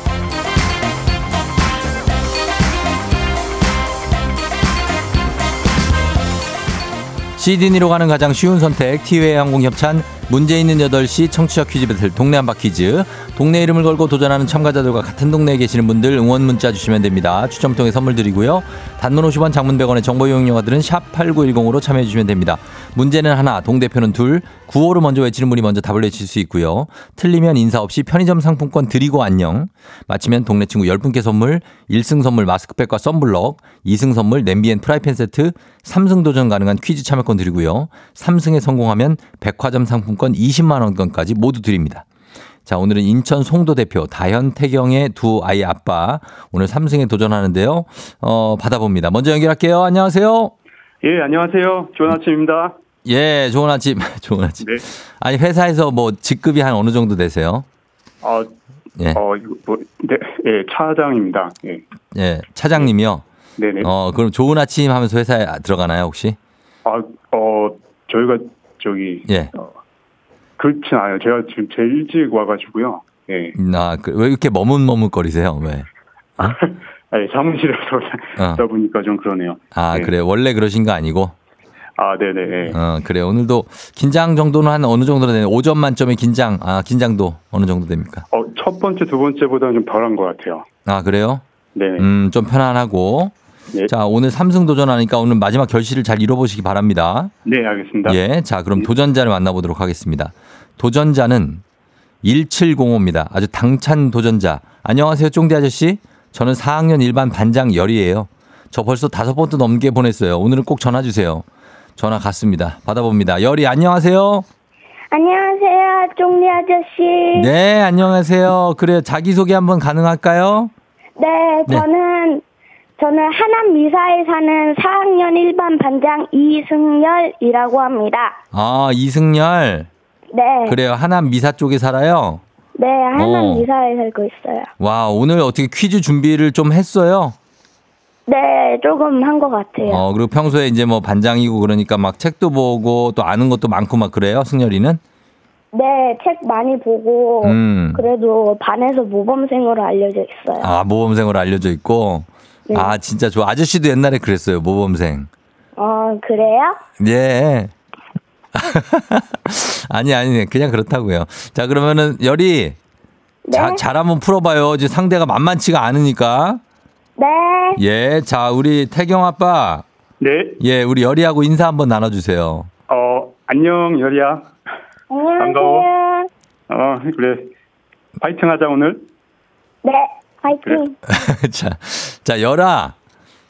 시드니로 가는 가장 쉬운 선택 티웨이 항공 협찬 문제 있는 8시 청취자 퀴즈 배틀 동네 한바 퀴즈. 동네 이름을 걸고 도전하는 참가자들과 같은 동네에 계시는 분들 응원 문자 주시면 됩니다. 추첨 통해 선물 드리고요. 단문 50원 장문 100원의 정보 이용 영화들은 샵 8910으로 참여해 주시면 됩니다. 문제는 하나 동대표는 둘. 구호를 먼저 외치는 분이 먼저 답을 내칠 수 있고요. 틀리면 인사 없이 편의점 상품권 드리고 안녕. 마치면 동네 친구 10분께 선물 1승 선물 마스크팩과 썬블럭 2승 선물 냄비 and 프라이팬 세트 3승 도전 가능한 퀴즈 참여권 드리고요. 3승에 성공하면 백화점 상품권 20만 원권까지 모두 드립니다 자, 오늘은 인천 송도 대표 다현 태경의 두 아이 아빠 오늘 3승에 도전하는데요. 어, 받아봅니다. 먼저 연결할게요. 안녕하세요. 예, 안녕하세요. 좋은 아침입니다. 예, 좋은 아침. 좋은 아침. 네. 아니, 회사에서 뭐 직급이 한 어느 정도 되세요? 어, 예. 어, 이거 뭐, 네, 예, 차장입니다. 예. 예, 차장님이요. 네 네. 어, 그럼 좋은 아침 하면서 회사에 들어가나요, 혹시? 아, 어, 저희가 저기, 예. 어, 그렇진 않아요. 제가 지금 제일 일찍 와가지고요. 예. 나, 그, 왜 이렇게 머뭇머뭇거리세요? 왜? 아, 예, 사무실에서 어. 있다 보니까 좀 그러네요. 아, 네. 그래. 원래 그러신 거 아니고? 아, 네네. 예. 어, 그래. 오늘도 긴장 정도는 한 어느 정도 되나요? 5점 만점의 긴장, 아, 긴장도 어느 정도 됩니까? 어, 첫 번째, 두 번째보다는 좀 덜한 것 같아요. 아, 그래요? 네네. 음, 좀 편안하고. 네. 자, 오늘 삼승 도전하니까 오늘 마지막 결실을 잘 이뤄보시기 바랍니다. 네, 알겠습니다. 예. 자, 그럼 도전자를 만나보도록 하겠습니다. 도전자는 1705입니다. 아주 당찬 도전자. 안녕하세요, 쫑대 아저씨. 저는 4학년 일반 반장 열이에요. 저 벌써 다섯 번도 넘게 보냈어요. 오늘은 꼭 전화 주세요. 전화 갔습니다. 받아봅니다. 열이 안녕하세요. 안녕하세요, 쫑리 아저씨. 네, 안녕하세요. 그래, 자기 소개 한번 가능할까요? 네, 네. 저는 저는 하남 미사에 사는 4학년 일반 반장 이승열이라고 합니다. 아, 이승열. 네, 그래요. 하남 미사 쪽에 살아요. 네, 하남 어. 미사에 살고 있어요. 와, 오늘 어떻게 퀴즈 준비를 좀 했어요? 네, 조금 한 것 같아요. 어, 그리고 평소에 이제 뭐 반장이고 그러니까 막 책도 보고 또 아는 것도 많고 막 그래요, 승열이는? 네, 책 많이 보고 음. 그래도 반에서 모범생으로 알려져 있어요. 아, 모범생으로 알려져 있고. 네. 아, 진짜 좋아. 아저씨도 옛날에 그랬어요, 모범생. 어, 그래요? 예. 아니, 아니, 그냥 그렇다고요. 자, 그러면은 열이 네, 자, 잘 한번 풀어봐요. 이제 상대가 만만치가 않으니까. 네. 예, 자, 우리 태경 아빠. 네. 예, 우리 열이하고 인사 한번 나눠주세요. 어, 안녕, 열이야. 반가워. 어, 그래. 파이팅 하자, 오늘. 네. 화이팅. 자, 자, 열아.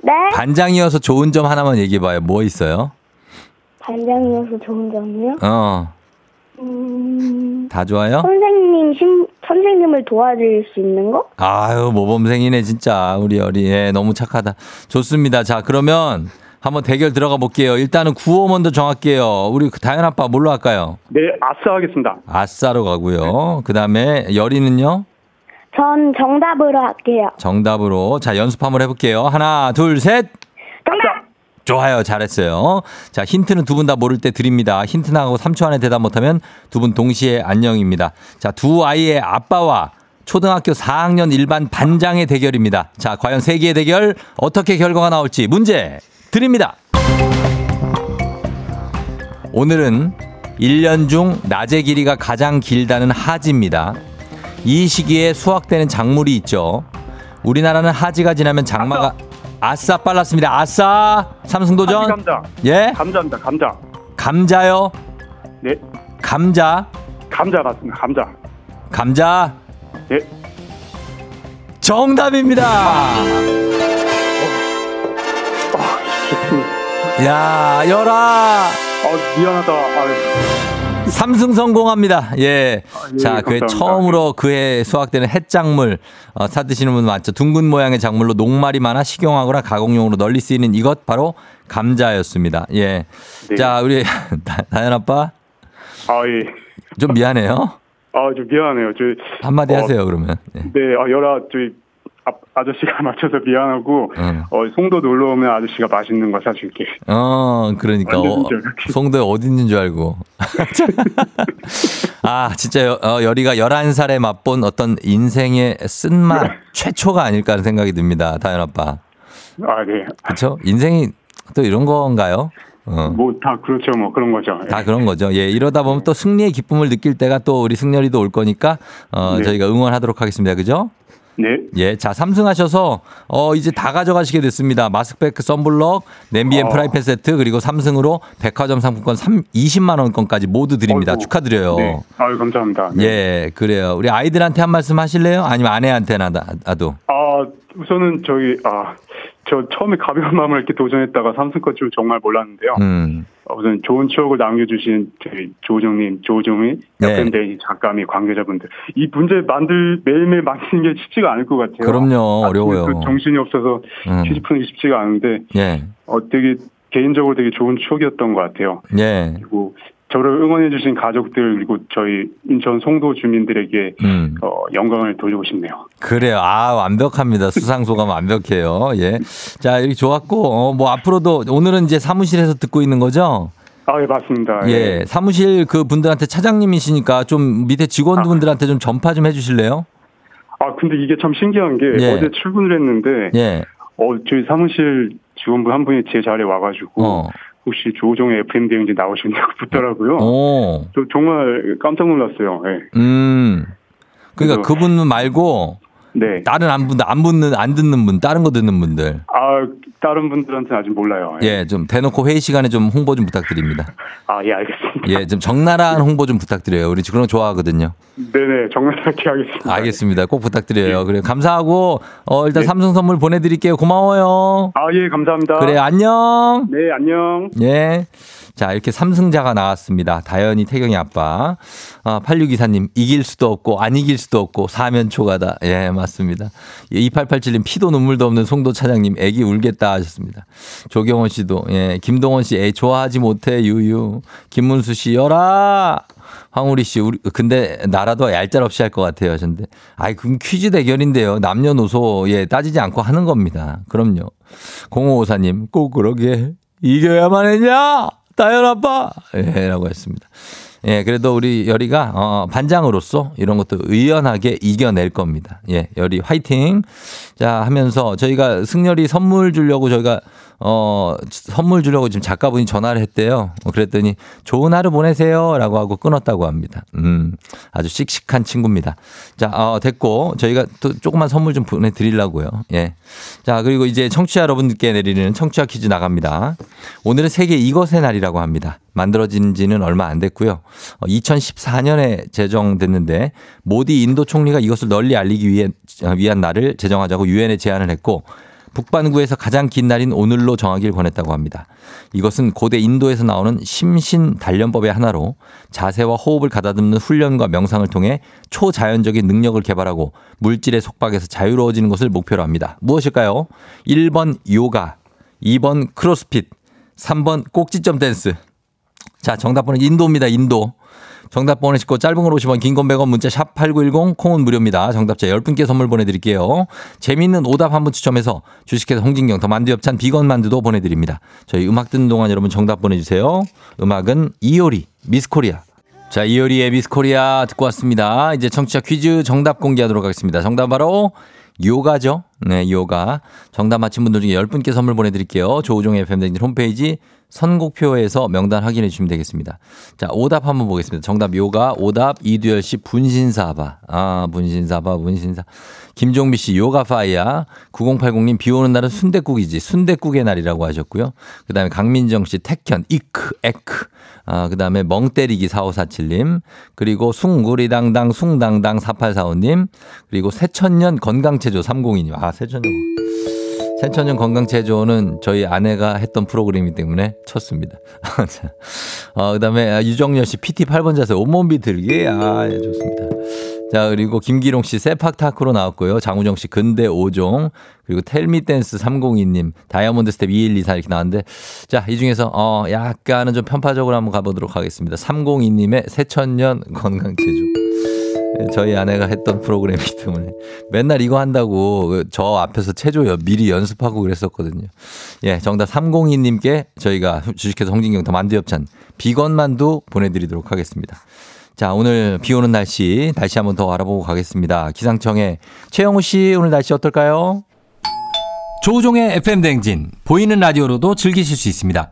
네. 반장이어서 좋은 점 하나만 얘기해봐요. 뭐 있어요? 반장이어서 좋은 점이요? 어, 음, 다 좋아요? 선생님, 심, 선생님을 도와줄 수 있는 거? 아유, 모범생이네, 진짜. 우리 열이. 예, 너무 착하다. 좋습니다. 자, 그러면 한번 대결 들어가 볼게요. 일단은 구호 먼저 정할게요. 우리 그 다현 아빠 뭘로 할까요? 네, 아싸 하겠습니다. 아싸로 가고요. 그 다음에 열이는요? 전 정답으로 할게요. 정답으로. 자, 연습 한번 해볼게요. 하나, 둘, 셋. 좋아요. 잘했어요. 자, 힌트는 두 분 다 모를 때 드립니다. 힌트 나가고 3초 안에 대답 못하면 두 분 동시에 안녕입니다. 자, 두 아이의 아빠와 초등학교 4학년 일반 반장의 대결입니다. 자, 과연 세 개의 대결 어떻게 결과가 나올지 문제 드립니다. 오늘은 1년 중 낮의 길이가 가장 길다는 하지입니다. 이 시기에 수확되는 작물이 있죠. 우리나라는 하지가 지나면 장마가 아싸 빨랐습니다. 아싸 삼승도전 감자. 예 감자입니다, 감자. 감자요 네, 감자 감자 맞습니다, 감자. 감자 네. 정답입니다. 야 열아 어, 미안하다. 아, 삼승 성공합니다. 예. 예, 자, 그해 감사합니다. 처음으로 그해 수확되는 햇작물 어, 사 드시는 분 많죠. 둥근 모양의 작물로 녹말이 많아 식용하거나 가공용으로 널리 쓰이는 이것 바로 감자였습니다. 예. 네. 자, 우리 다- 다현 아빠 아, 예. 좀 미안해요. 아, 좀 미안해요. 저, 한마디 어, 하세요, 그러면. 예. 네, 아, 열아, 저희 아, 아저씨가 맞춰서 미안하고, 응. 어, 송도 놀러 오면 아저씨가 맛있는 거 사줄게. 어, 그러니까. 어. 송도에 어디 있는 줄 알고. 아, 진짜 여, 어, 열이가 11살에 맛본 어떤 인생의 쓴맛 최초가 아닐까 하는 생각이 듭니다. 다현 아빠. 아, 네. 그렇죠? 인생이 또 이런 건가요? 어. 뭐, 다 그렇죠. 뭐, 그런 거죠. 예. 다 그런 거죠. 예, 이러다 보면 또 승리의 기쁨을 느낄 때가 또 우리 승렬이도 올 거니까 어, 네. 저희가 응원하도록 하겠습니다. 그죠? 네. 예, 자, 삼승하셔서 어, 이제 다 가져가시게 됐습니다. 마스크팩 선블럭, 냄비 and 어. 프라이팬 세트 그리고 삼승으로 백화점 상품권 3, 20만 원권까지 모두 드립니다. 어이구. 축하드려요. 네. 아유, 감사합니다. 네. 예, 그래요. 우리 아이들한테 한 말씀 하실래요? 아니면 아내한테나 나도. 아, 우선은 저희, 아, 저 처음에 가벼운 마음을 이렇게 도전했다가 삼승권 줄 정말 몰랐는데요. 음. 어, 우선 좋은 추억을 남겨주신 저희 조정님, 조정희, 네. 옆밴드 작가미, 관계자분들. 이 문제 만들, 매일매일 만드는 게 쉽지가 않을 것 같아요. 그럼요. 어려워요. 그 정신이 없어서 음. 휴지 푸는 게 쉽지가 않은데, 예. 어, 되게, 개인적으로 되게 좋은 추억이었던 것 같아요. 예. 그리고 저를 응원해주신 가족들, 그리고 저희 인천 송도 주민들에게 음. 어, 영광을 돌리고 싶네요. 그래요. 아, 완벽합니다. 수상 소감 완벽해요. 예. 자, 이렇게 좋았고, 어, 뭐 앞으로도 오늘은 이제 사무실에서 듣고 있는 거죠? 아, 예, 맞습니다. 예. 사무실 그 분들한테 차장님이시니까 좀 밑에 직원분들한테 좀 전파 좀 해주실래요? 아, 근데 이게 참 신기한 게 예. 어제 출근을 했는데, 예. 어, 저희 사무실 직원분 한 분이 제 자리에 와가지고, 어. 혹시 조종의 FM 대행진 나오셨냐고 묻더라고요. 오. 저 정말 깜짝 놀랐어요. 예. 음. 그러니까 그분 말고 네. 다른 안 분들 안 붙는 안 듣는 분 다른 거 듣는 분들 아, 다른 분들한테는 아직 몰라요. 예. 예 좀 대놓고 회의 시간에 좀 홍보 좀 부탁드립니다 아, 예, 알겠습니다. 예 좀 적나라한 홍보 좀 부탁드려요 우리 그런 거 좋아하거든요 네네, 정말하게 하겠습니다. 알겠습니다 꼭 부탁드려요 그래 감사하고 어 일단 네. 삼성 선물 보내드릴게요 고마워요 아, 예, 감사합니다. 그래 안녕 네, 안녕. 예. 자, 이렇게 삼승자가 나왔습니다. 다현이, 태경이 아빠. 아, 8624님, 이길 수도 없고, 안 이길 수도 없고, 사면초가다. 예, 맞습니다. 예, 2887님, 피도 눈물도 없는 송도 차장님, 애기 울겠다 하셨습니다. 조경원 씨도, 예, 김동원 씨, 애 좋아하지 못해, 유유. 김문수 씨, 열아! 황우리 씨, 우리, 근데 나라도 얄짤없이 할 것 같아요. 하셨는데. 아이, 그럼 퀴즈 대결인데요. 남녀노소, 예, 따지지 않고 하는 겁니다. 그럼요. 0554님, 꼭 그러게. 이겨야만 했냐? 다현 아빠! 예, 라고 했습니다. 예, 그래도 우리 열이가, 어, 반장으로서 이런 것도 의연하게 이겨낼 겁니다. 예, 열이 화이팅! 자, 하면서 저희가 승열이 선물 주려고 저희가, 어, 선물 주려고 지금 작가분이 전화를 했대요. 어, 그랬더니 좋은 하루 보내세요. 라고 하고 끊었다고 합니다. 음, 아주 씩씩한 친구입니다. 자, 어, 됐고 저희가 또 조그만 선물 좀 보내드리려고요. 예. 자, 그리고 이제 청취자 여러분들께 내리는 청취자 퀴즈 나갑니다. 오늘은 세계 이것의 날이라고 합니다. 만들어진 지는 얼마 안 됐고요. 2014년에 제정됐는데 모디 인도 총리가 이것을 널리 알리기 위해 위한 날을 제정하자고 유엔에 제안을 했고 북반구에서 가장 긴 날인 오늘로 정하길 권했다고 합니다. 이것은 고대 인도에서 나오는 심신 단련법의 하나로 자세와 호흡을 가다듬는 훈련과 명상을 통해 초자연적인 능력을 개발하고 물질의 속박에서 자유로워지는 것을 목표로 합니다. 무엇일까요? 1번 요가, 2번 크로스핏, 3번 꼭지점 댄스. 자, 정답번호 인도입니다. 인도. 정답 보내시고 짧은 걸 50원, 긴 건 100원, 문자 샵 8910, 콩은 무료입니다. 정답자 10분께 선물 보내드릴게요. 재미있는 오답 한 분 추첨해서 주식회사 홍진경 더 만두엽찬 비건 만두도 보내드립니다. 저희 음악 듣는 동안 여러분 정답 보내주세요. 음악은 이효리, 미스코리아. 자, 이효리의 미스코리아 듣고 왔습니다. 이제 청취자 퀴즈 정답 공개하도록 하겠습니다. 정답 바로 요가죠. 네, 요가. 정답 맞힌 분들 중에 10분께 선물 보내드릴게요. 조우종의 FM댕진 홈페이지 선곡표에서 명단 확인해 주시면 되겠습니다. 자, 오답 한번 보겠습니다. 정답 요가, 오답 이두열 씨 분신사바. 아, 분신사바, 분신사. 김종미 씨 요가 파이야. 9080님 비 오는 날은 순대국이지. 순대국의 날이라고 하셨고요. 그다음에 강민정 씨 택현 이크 에크. 아, 그다음에 멍 때리기 4547님. 그리고 숭구리당당 숭당당 4845님. 그리고 새천년 건강체조 302님. 아, 새천년 새천년 건강체조는 저희 아내가 했던 프로그램이기 때문에 쳤습니다. 어, 그 다음에 유정열 씨 PT 8번 자세 온몸 비틀기. 아, 예, 좋습니다. 자, 그리고 김기롱 씨 세팍 타크로 나왔고요. 장우정 씨 근대 5종. 그리고 Tell Me 댄스 302님, 다이아몬드 스텝 2124 이렇게 나왔는데 자, 이 중에서 어, 약간은 좀 편파적으로 한번 가보도록 하겠습니다. 302님의 새천년 건강체조. 네, 저희 아내가 했던 프로그램이기 때문에 맨날 이거 한다고 그저 앞에서 체조 미리 연습하고 그랬었거든요. 예, 정답 302님께 저희가 주식회사 홍진경 더 만두엽찬 비건 만두 보내드리도록 하겠습니다. 자, 오늘 비 오는 날씨, 날씨 한번 더 알아보고 가겠습니다. 기상청에 최영우 씨, 오늘 날씨 어떨까요? 조우종의 FM댕진, 보이는 라디오로도 즐기실 수 있습니다.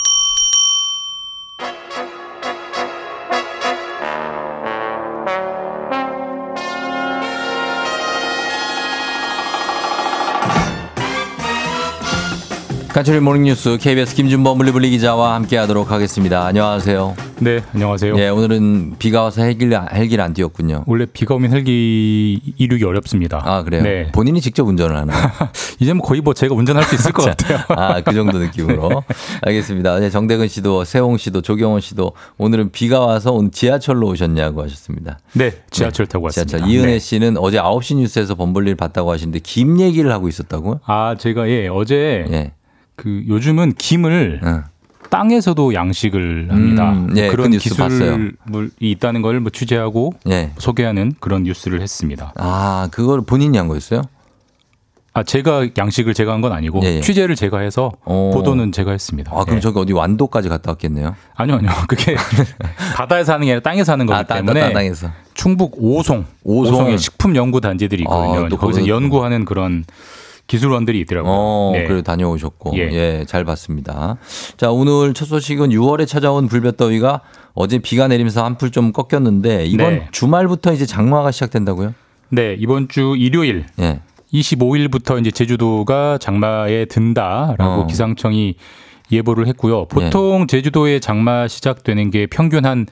간추린 모닝뉴스 KBS 김준범 물리블리 기자와 함께하도록 하겠습니다. 안녕하세요. 네, 안녕하세요. 네, 오늘은 비가 와서 헬기를 헬기를 안 띄웠군요. 원래 비가 오면 헬기 이륙이 어렵습니다. 아 그래요? 네. 본인이 직접 운전을 하나요? 이제 뭐 거의 뭐 제가 운전할 수 있을 것 같아요. 아, 그 정도 느낌으로. 알겠습니다. 네, 정대근 씨도, 세홍 씨도, 조경원 씨도 오늘은 비가 와서 오늘 지하철로 오셨냐고 하셨습니다. 네, 지하철 타고 왔습니다. 지하철. 이은혜 네. 씨는 어제 9시 뉴스에서 범블리를 봤다고 하시는데 김 얘기를 하고 있었다고요? 아, 제가 예, 어제 예. 그 요즘은 김을 응. 땅에서도 양식을 합니다. 음, 예, 그런 그. 기술이 있다는 걸 뭐 취재하고 예. 소개하는 그런 뉴스를 했습니다. 아, 그걸 본인이 한 거였어요? 아, 제가 양식을 제가 한 건 아니고 예, 예. 취재를 제가 해서 어. 보도는 제가 했습니다. 아, 그럼 예. 저기 어디 완도까지 갔다 왔겠네요. 아니요, 아니요. 그게 바다에서 하는 게 아니라 땅에서 하는 거기 아, 땅, 때문에 땅, 땅에서. 충북 오송, 오송. 오송에 식품 연구 단지들이 있거든요. 아, 또 거기서 거기서 연구하는 그런 기술원들이 있더라고요. 어, 네. 그래 다녀오셨고. 예. 예. 잘 봤습니다. 자, 오늘 첫 소식은 6월에 찾아온 불볕더위가 어제 비가 내리면서 한풀 좀 꺾였는데 이번 네. 주말부터 이제 장마가 시작된다고요? 네, 이번 주 일요일 예. 25일부터 이제 제주도가 장마에 든다라고 어. 기상청이 예보를 했고요. 보통 제주도의 장마 시작되는 게 평균 한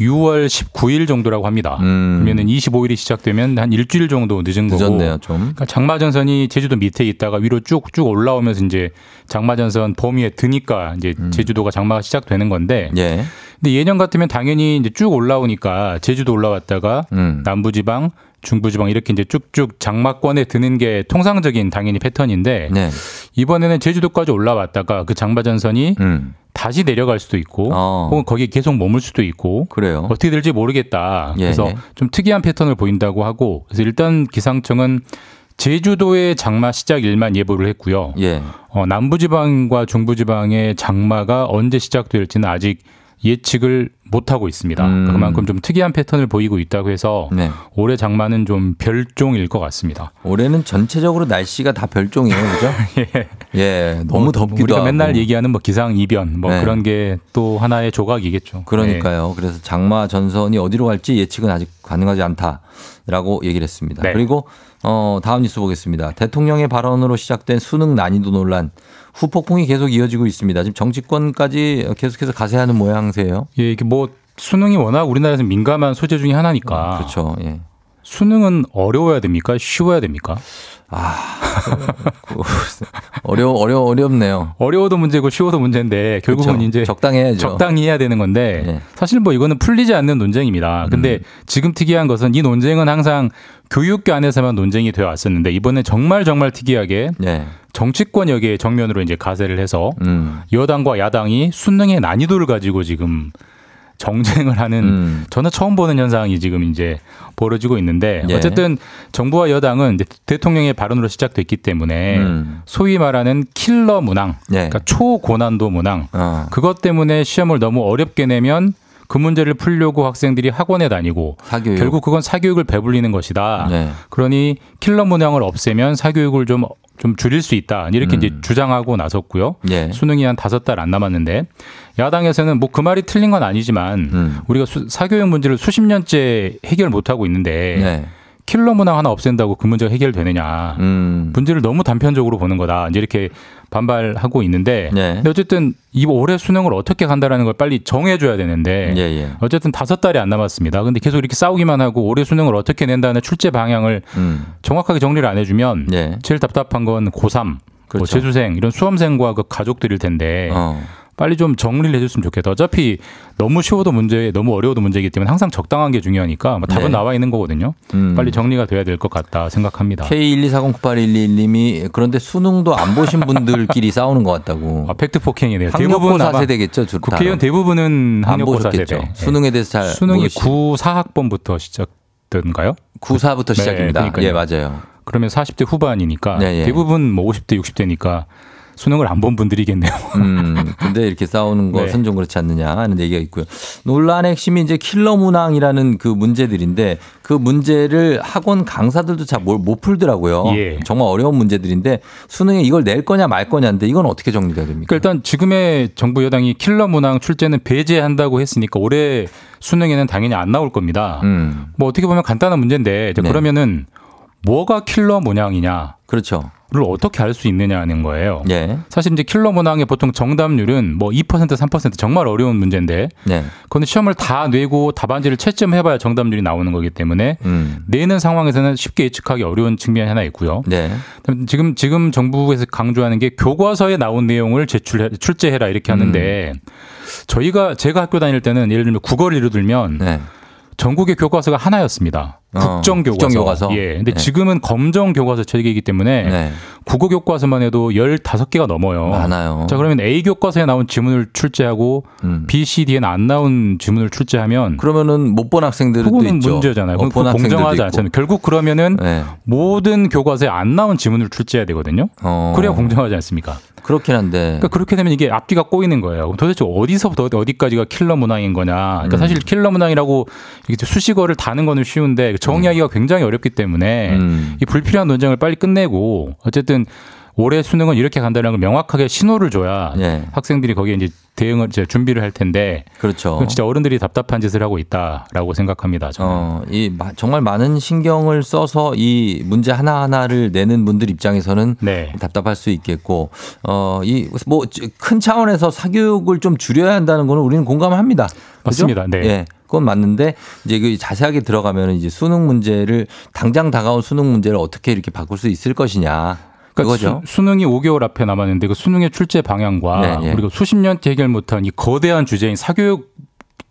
6월 19일 정도라고 합니다. 음. 그러면은 25일이 시작되면 한 일주일 정도 늦은 거고. 늦었네요, 좀. 그러니까 장마 전선이 제주도 밑에 있다가 위로 쭉쭉 올라오면서 이제 장마 전선 범위에 드니까 이제 제주도가 장마가 시작되는 건데. 음. 예. 근데 예년 같으면 당연히 이제 쭉 올라오니까 제주도 올라왔다가 음. 남부지방, 중부지방 이렇게 이제 쭉쭉 장마권에 드는 게 통상적인 당연히 패턴인데 네. 이번에는 제주도까지 올라왔다가 그 장마 전선이 음. 다시 내려갈 수도 있고 어. 혹은 거기에 계속 머물 수도 있고 그래요. 어떻게 될지 모르겠다. 예, 그래서 예. 좀 특이한 패턴을 보인다고 하고 그래서 일단 기상청은 제주도의 장마 시작 일만 예보를 했고요. 예. 어, 남부지방과 중부지방의 장마가 언제 시작될지는 아직 예측을 못 하고 있습니다. 음. 그만큼 좀 특이한 패턴을 보이고 있다고 해서 네. 올해 장마는 좀 별종일 것 같습니다. 올해는 전체적으로 날씨가 다 별종이에요, 그죠? 예, 너무 뭐, 덥기도 우리가 하고. 맨날 얘기하는 뭐 기상 이변 뭐 네. 그런 게 또 하나의 조각이겠죠. 그러니까요. 그래서 장마 전선이 어디로 갈지 예측은 아직 가능하지 않다라고 얘기를 했습니다. 네. 그리고 어, 다음 뉴스 보겠습니다. 대통령의 발언으로 시작된 수능 난이도 논란 후폭풍이 계속 이어지고 있습니다. 지금 정치권까지 계속해서 가세하는 모양새예요. 예, 이게 뭐 수능이 워낙 우리나라에서 민감한 소재 중에 하나니까. 그렇죠. 예. 수능은 어려워야 됩니까? 쉬워야 됩니까? 어려 어려 어렵네요. 어려워도 문제고 쉬워도 문제인데 결국은 그렇죠. 이제 적당히 해야죠. 적당히 해야 되는 건데 예. 사실 뭐 이거는 풀리지 않는 논쟁입니다. 근데 음. 지금 특이한 것은 이 논쟁은 항상 교육계 안에서만 논쟁이 되어 왔었는데 이번에 정말 정말 특이하게 예. 정치권 여기에 정면으로 이제 가세를 해서 음. 여당과 야당이 수능의 난이도를 가지고 지금 정쟁을 하는 음. 저는 처음 보는 현상이 지금 이제 벌어지고 있는데 예. 어쨌든 정부와 여당은 대통령의 발언으로 시작됐기 때문에 음. 소위 말하는 킬러 문항, 예. 그러니까 초고난도 문항 어. 그것 때문에 시험을 너무 어렵게 내면 그 문제를 풀려고 학생들이 학원에 다니고 사교육. 결국 그건 사교육을 배불리는 것이다. 네. 그러니 킬러 문항을 없애면 사교육을 좀, 좀 줄일 수 있다. 이렇게 음. 이제 주장하고 나섰고요. 예. 수능이 한 다섯 달 안 남았는데 야당에서는 뭐 그 말이 틀린 건 아니지만 음. 우리가 수- 사교육 문제를 수십 년째 해결 못 하고 있는데 네. 킬러 문항 하나 없앤다고 그 문제가 해결되느냐. 음. 문제를 너무 단편적으로 보는 거다. 이제 이렇게 반발하고 있는데 네. 근데 어쨌든 이 올해 수능을 어떻게 간다라는 걸 빨리 정해줘야 되는데 예, 예. 어쨌든 다섯 달이 안 남았습니다. 근데 계속 이렇게 싸우기만 하고 올해 수능을 어떻게 낸다는 출제 방향을 음. 정확하게 정리를 안 해주면 예. 제일 답답한 건 고3, 뭐 그렇죠. 재수생 이런 수험생과 그 가족들일 텐데 어. 빨리 좀 정리를 해줬으면 좋겠다. 어차피 너무 쉬워도 문제, 너무 어려워도 문제이기 때문에 항상 적당한 게 중요하니까 뭐 답은 네. 나와 있는 거거든요. 음. 빨리 정리가 돼야 될 것 같다 생각합니다. K1240811님이 그런데 수능도 안 보신 분들끼리 싸우는 것 같다고. 아, 팩트 폭행이네요. 대부분 학력고사 아마 세대겠죠. 주- 국회의원. 대부분은 안 학력고사. 세대. 예. 수능에 대해서 잘 수능이 모르시- 9, 4학번부터 시작된가요? 94부터 시작입니다. 네. 예, 맞아요. 그러면 40대 후반이니까 네, 예. 대부분 뭐 50대, 60대니까 수능을 안 본 분들이겠네요. 음, 근데 이렇게 싸우는 것은 네. 좀 그렇지 않느냐 하는 얘기가 있고요. 논란의 핵심이 이제 킬러 문항이라는 그 문제들인데 그 문제를 학원 강사들도 잘 못 풀더라고요. 예. 정말 어려운 문제들인데 수능에 이걸 낼 거냐 말 거냐인데 이건 어떻게 정리돼야 됩니까? 그러니까 일단 지금의 정부 여당이 킬러 문항 출제는 배제한다고 했으니까 올해 수능에는 당연히 안 나올 겁니다. 음, 뭐 어떻게 보면 간단한 문제인데 네. 그러면은 뭐가 킬러 문항이냐를 그렇죠. 어떻게 알 수 있느냐는 거예요. 예. 사실 이제 킬러 문항의 보통 정답률은 뭐 2% 3% 정말 어려운 문제인데 네. 그건 시험을 다 내고 답안지를 채점해봐야 정답률이 나오는 거기 때문에 음. 내는 상황에서는 쉽게 예측하기 어려운 측면이 하나 있고요. 네. 지금 지금 정부에서 강조하는 게 교과서에 나온 내용을 제출 출제해라 이렇게 하는데 음. 저희가 제가 학교 다닐 때는 예를 들면 국어를 예로 들면 네. 전국의 교과서가 하나였습니다. 어, 국정 교과서. 국정 교과서. 예. 근데 네. 지금은 검정 교과서 체계이기 때문에 네. 국어 교과서만 해도 15개가 넘어요. 많아요. 자, 그러면 A 교과서에 나온 지문을 출제하고 음. B, C, D에는 안 나온 지문을 출제하면 그러면은 못 본 학생들도 그거는 있죠. 문제잖아요. 어, 그건 본 학생들도 공정하지 있고. 않잖아요. 결국 그러면은 네. 모든 교과서에 안 나온 지문을 출제해야 되거든요. 어. 그래야 공정하지 않습니까? 그렇긴 한데. 그러니까 그렇게 되면 이게 앞뒤가 꼬이는 거예요. 도대체 어디서부터 어디까지가 킬러 문항인 거냐. 그러니까 음. 사실 킬러 문항이라고 수식어를 다는 거는 쉬운데 정의하기가 굉장히 어렵기 때문에 음. 이 불필요한 논쟁을 빨리 끝내고 어쨌든 올해 수능은 이렇게 간다는 걸 명확하게 신호를 줘야 예. 학생들이 거기에 이제 대응을 이제 준비를 할 텐데 그렇죠. 진짜 어른들이 답답한 짓을 하고 있다라고 생각합니다. 저는. 어, 이 마- 정말 많은 신경을 써서 이 문제 하나 하나를 내는 분들 입장에서는 네. 답답할 수 있겠고 어, 이 뭐 큰 차원에서 사교육을 좀 줄여야 한다는 거는 우리는 공감합니다. 그죠? 맞습니다. 네. 예. 그건 맞는데 이제 그 자세하게 들어가면 이제 수능 문제를 당장 다가온 수능 문제를 어떻게 이렇게 바꿀 수 있을 것이냐. 그러니까 그거죠. 수, 능이 5개월 앞에 남았는데 그 수능의 출제 방향과 네, 예. 그리고 수십 년째 해결 못한 이 거대한 주제인 사교육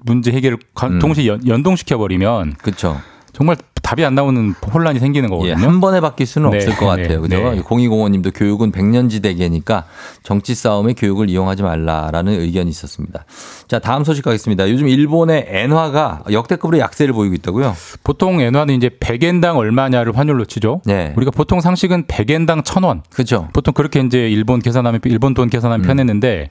문제 해결을 가- 음. 동시에 연, 연동시켜 버리면 그렇죠. 정말 답이 안 나오는 혼란이 생기는 예, 거거든요. 한 번에 바뀔 수는 네, 없을 것 네, 같아요. 그죠? 네. 0205님도 교육은 백년지대계니까 정치 싸움에 교육을 이용하지 말라라는 의견이 있었습니다. 자, 다음 소식 가겠습니다. 요즘 일본의 엔화가 역대급으로 약세를 보이고 있다고요? 보통 엔화는 이제 100엔당 얼마냐를 환율로 치죠. 네. 우리가 보통 상식은 100엔당 1,000원. 그렇죠. 보통 그렇게 이제 일본 계산하면 일본 돈 계산하면 음. 편했는데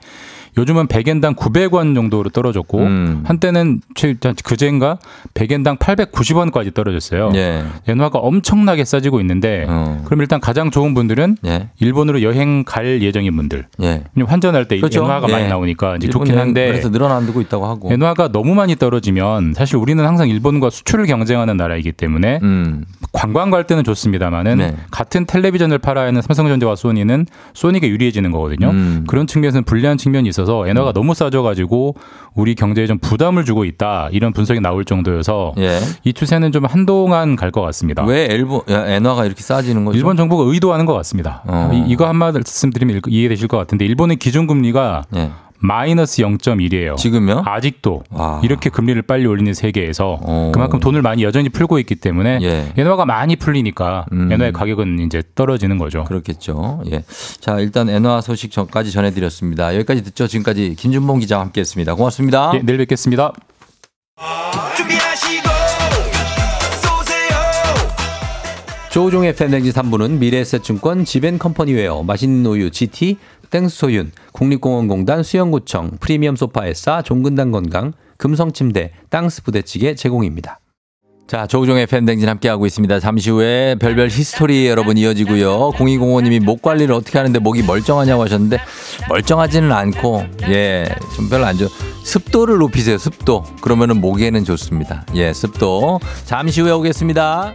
요즘은 100엔당 900원 정도로 떨어졌고 음. 한때는 최 그제인가 100엔당 890원까지 떨어졌어요. 예. 엔화가 엄청나게 싸지고 있는데 어. 그럼 일단 가장 좋은 분들은 예. 일본으로 여행 갈 예정인 분들. 예. 환전할 때 그렇죠. 엔화가 예. 많이 나오니까 이제 좋긴 한데 그래서 늘어나고 있다고 하고. 엔화가 너무 많이 떨어지면 사실 우리는 항상 일본과 수출을 경쟁하는 나라이기 때문에 음. 관광 갈 때는 좋습니다만은 네. 같은 텔레비전을 팔아야 하는 삼성전자와 소니는 소니가 유리해지는 거거든요. 음. 그런 측면에서는 불리한 측면이 있어서 엔화가 너무 싸져가지고 우리 경제에 좀 부담을 주고 있다 이런 분석이 나올 정도여서 예. 이 추세는 좀 한동안 갈 것 같습니다. 왜 일본 야, 엔화가 이렇게 싸지는 거죠? 일본 정부가 의도하는 것 같습니다. 어. 이- 이거 한 말씀 드리면 이해되실 것 같은데 일본의 기준금리가 예. 마이너스 0.1이에요. 지금요? 아직도 와. 이렇게 금리를 빨리 올리는 세계에서 어. 그만큼 돈을 많이 여전히 풀고 있기 때문에 예. 엔화가 많이 풀리니까 음. 엔화의 가격은 이제 떨어지는 거죠. 그렇겠죠. 예. 자, 일단 엔화 소식 전까지 전해드렸습니다. 여기까지 듣죠. 지금까지 김준봉 기자와 함께했습니다. 고맙습니다. 예, 내일 뵙겠습니다. 조우종의 팬댕지 3부는 미래에셋증권 지벤컴퍼니웨어 맛있는 우유 GT 땡스소윤 국립공원공단 수영구청 프리미엄 소파에싸 종근당 건강 금성침대 땅스 부대찌개 제공입니다. 자, 조우종의 팬댕진 함께하고 있습니다. 잠시 후에 별별 히스토리 여러분 이어지고요. 0205님이 목 관리를 어떻게 하는데 목이 멀쩡하냐고 하셨는데 멀쩡하지는 않고 예, 좀 별로 안 좋. 습도를 높이세요. 습도. 그러면은 목에는 좋습니다. 예, 습도. 잠시 후에 오겠습니다.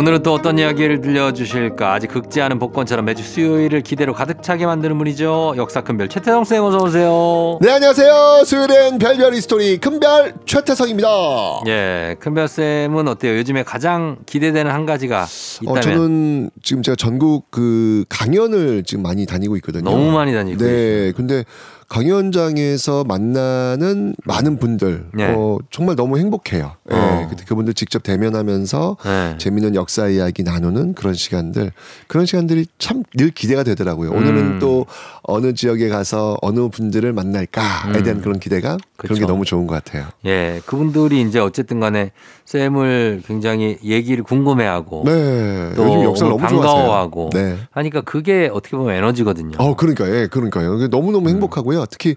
오늘은 또 어떤 이야기를 들려주실까? 아직 긁지 않은 복권처럼 매주 수요일을 기대로 가득 차게 만드는 분이죠. 역사 큰별 최태성 쌤 어서 오세요. 네 안녕하세요 수요일엔 별별 히스토리 큰별 최태성입니다 예, 큰별 쌤은 어때요? 요즘에 가장 기대되는 한 가지가 있다면 어, 저는 지금 제가 전국 그 강연을 지금 많이 다니고 있거든요 너무 많이 다니고 네 근데 강연장에서 만나는 많은 분들 네. 어, 정말 너무 행복해요 예, 어. 그- 그분들 직접 대면하면서 네. 재밌는 역사 이야기 나누는 그런 시간들 그런 시간들이 참 늘 기대가 되더라고요 오늘은 음. 또 어느 지역에 가서 어느 분들을 만날까에 음. 대한 그런 기대가 그런 게. 너무 좋은 것 같아요 예, 그분들이 이제 어쨌든 간에 쌤을 굉장히 얘기를 궁금해하고 네. 또 오늘 너무 반가워하고. 네. 하니까 그게 어떻게 보면 에너지거든요. 어, 그러니까, 예, 그러니까요. 이게 너무 너무 음. 행복하고요. 특히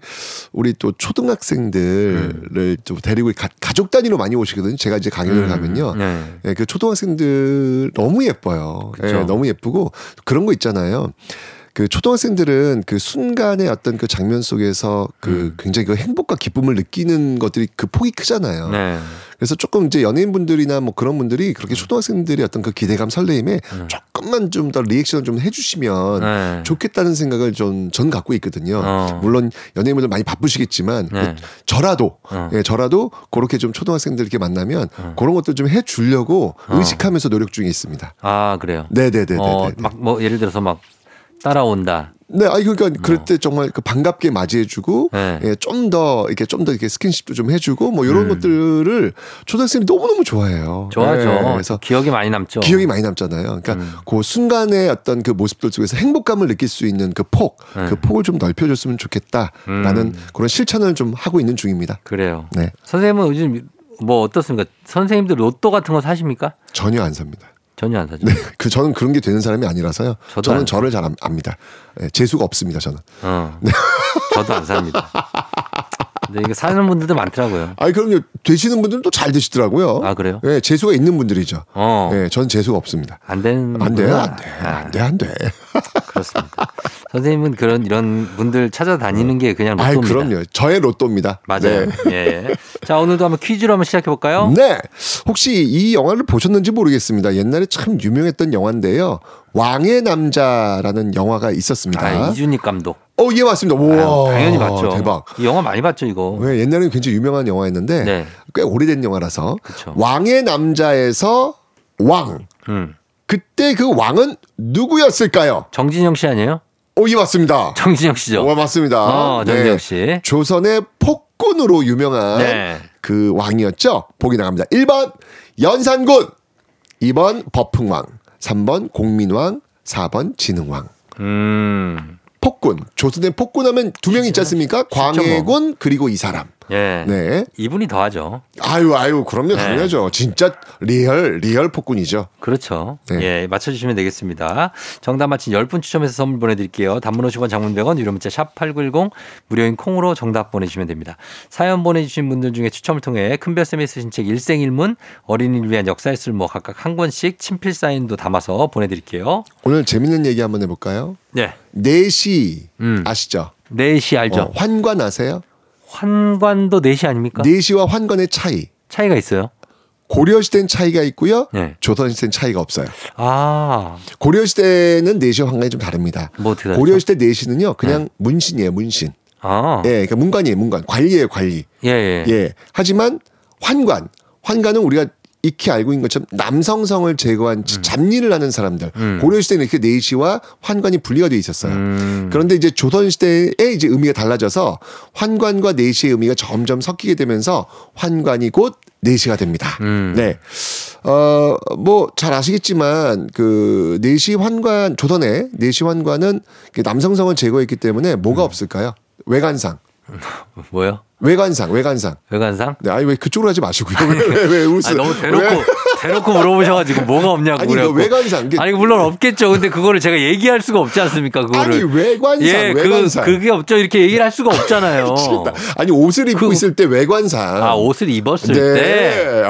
우리 또 초등학생들을 좀 데리고 가, 가족 단위로 많이 오시거든요. 제가 이제 강연을 음, 가면요. 네. 예, 그 초등학생들 너무 예뻐요. 그쵸. 예, 너무 예쁘고 그런 거 있잖아요. 그 초등학생들은 그 순간의 어떤 그 장면 속에서 그 음. 굉장히 그 행복과 기쁨을 느끼는 것들이 그 폭이 크잖아요. 네. 그래서 조금 이제 연예인분들이나 뭐 그런 분들이 그렇게 초등학생들의 어떤 그 기대감 설레임에 음. 조금만 좀 더 리액션을 좀 해주시면 네. 좋겠다는 생각을 전, 전 갖고 있거든요. 어. 물론 연예인분들 많이 바쁘시겠지만 네. 그 저라도 어. 예, 저라도 그렇게 좀 초등학생들 이렇게 만나면 어. 그런 것도 좀 해주려고 어. 의식하면서 노력 중에 있습니다. 아 그래요. 네네네네. 어, 막뭐 예를 들어서 막 따라온다. 네, 아니 그러니까 그럴 때 정말 그 반갑게 맞이해주고 네. 예, 좀 더 이렇게 좀 더 이렇게 스킨십도 좀 해주고 뭐 이런 음. 것들을 초등학생이 너무 너무 좋아해요. 좋아하죠. 예, 그래서 기억이 많이 남죠. 기억이 많이 남잖아요. 그러니까 음. 그 순간의 어떤 그 모습들 속에서 행복감을 느낄 수 있는 그 폭, 네. 그 폭을 좀 넓혀줬으면 좋겠다라는 음. 그런 실천을 좀 하고 있는 중입니다. 그래요. 네, 선생님은 요즘 뭐 어떻습니까? 선생님들 로또 같은 거 사십니까? 전혀 안 삽니다. 전혀 안 사죠. 네, 그 저는 그런 게 되는 사람이 아니라서요. 저는 안 저를 잘 안- 압니다. 예, 재수가 없습니다. 저는. 어. 저도 안 삽니다. 근데 이거 사는 분들도 많더라고요. 아니 그럼요. 되시는 분들은 또 잘 되시더라고요. 아 그래요? 예, 재수가 있는 분들이죠. 어. 예, 전 재수가 없습니다. 안 되는 안 돼요, 안 돼, 아, 안 돼, 안 돼. 그렇습니다. 선생님은 그런 이런 분들 찾아다니는 게 그냥 로또입니다. 그럼요. 저의 로또입니다. 맞아요. 네. 예. 자 오늘도 한번 퀴즈로 한번 시작해 볼까요? 네. 혹시 이 영화를 보셨는지 모르겠습니다. 옛날에 참 유명했던 영화인데요. 왕의 남자라는 영화가 있었습니다. 아, 이준익 감독. 어, 예, 맞습니다. 와, 아, 당연히 봤죠. 대박. 이 영화 많이 봤죠, 이거. 왜 옛날에는 굉장히 유명한 영화였는데 네. 꽤 오래된 영화라서 그쵸. 왕의 남자에서 왕. 음. 그때 그 왕은 누구였을까요? 정진영 씨 아니에요? 오, 예, 맞습니다. 정진영 씨죠. 와, 맞습니다. 어, 정진영 씨. 조선의 폭군으로 유명한 네. 그 왕이었죠. 보기 나갑니다. 1번 연산군, 2번 법흥왕, 3번 공민왕, 4번 진흥왕. 음. 폭군. 조선의 폭군 하면 두 명 있지 않습니까? 광해군 그리고 이 사람. 예. 네. 이분이 더하죠. 아유 아유 그럼요 네. 당연하죠. 진짜 real real 폭군이죠. 그렇죠. 네. 예, 맞춰주시면 되겠습니다. 정답 맞힌 10분 추첨해서 선물 보내드릴게요. 단문 50원 장문 100원 유료 문자 샵8910 무료인 콩으로 정답 보내주시면 됩니다. 사연 보내주신 분들 중에 추첨을 통해 큰별쌤이 쓰신 책 일생일문 어린이를 위한 역사의 쓸모 각각 한 권씩 친필 사인도 담아서 보내드릴게요. 오늘 재밌는 얘기 한번 해볼까요? 네. 내시 음. 아시죠? 4시 알죠? 어, 환관 아세요? 환관도 4시 아닙니까? 내시와 환관의 차이. 차이가 있어요. 고려 시대는 차이가 있고요. 네. 조선 시대는 차이가 없어요. 아, 고려 시대는 내시와 환관이 좀 다릅니다. 뭐 어떻게 다르죠? 고려 시대 내시는요 그냥 문신이에요 문신. 아, 예, 그러니까 문관이에요 문관. 관리예요 관리. 예, 예. 예. 하지만 환관, 환관은 우리가 익히 알고 있는 것처럼 남성성을 제거한 잡일을 하는 사람들. 음. 고려 시대는 이렇게 내시와 환관이 분리가 되어 있었어요. 음. 그런데 이제 조선 시대에 이제 의미가 달라져서 환관과 내시의 의미가 점점 섞이게 되면서 환관이 곧 내시가 됩니다. 음. 네. 어, 뭐, 잘 아시겠지만, 그, 내시 환관, 조선의 내시 환관은 그 남성성을 제거했기 때문에 뭐가 음. 없을까요? 외관상. 뭐요? 외관상, 외관상. 외관상? 네, 아니 왜 그쪽으로 하지 마시고요. 왜, 왜, 왜 웃으? 아니, 너무 대놓고 왜? 대놓고 물어보셔가지고 뭐가 없냐고 아니 그 그래갖고. 외관상. 아니 물론 없겠죠. 근데 그거를 제가 얘기할 수가 없지 않습니까? 그거를. 아니 외관상, 예, 외관상. 그 그게 없죠. 이렇게 얘기를 할 수가 없잖아요. 아니 옷을 입고 그- 있을 때 외관상. 아 옷을 입었을 네. 때.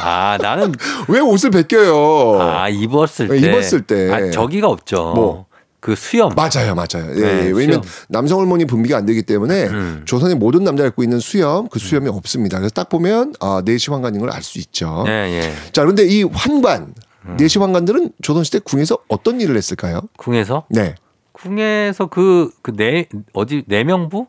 아 나는 왜 옷을 벗겨요? 아 입었을 네, 때. 입었을 때. 아, 저기가 없죠. 뭐? 그 수염. 맞아요, 맞아요. 예, 네, 왜냐면 수염. 남성 호르몬이 분비가 안 되기 때문에 음. 조선의 모든 남자가 갖고 있는 수염, 그 수염이 없습니다. 그래서 딱 보면 아, 내시 환관인 걸 알 수 있죠. 예 예. 자, 그런데 이 환관, 음. 내시 환관들은 조선 시대 궁에서 어떤 일을 했을까요? 궁에서 네. 궁에서 그그내 어디 내명부?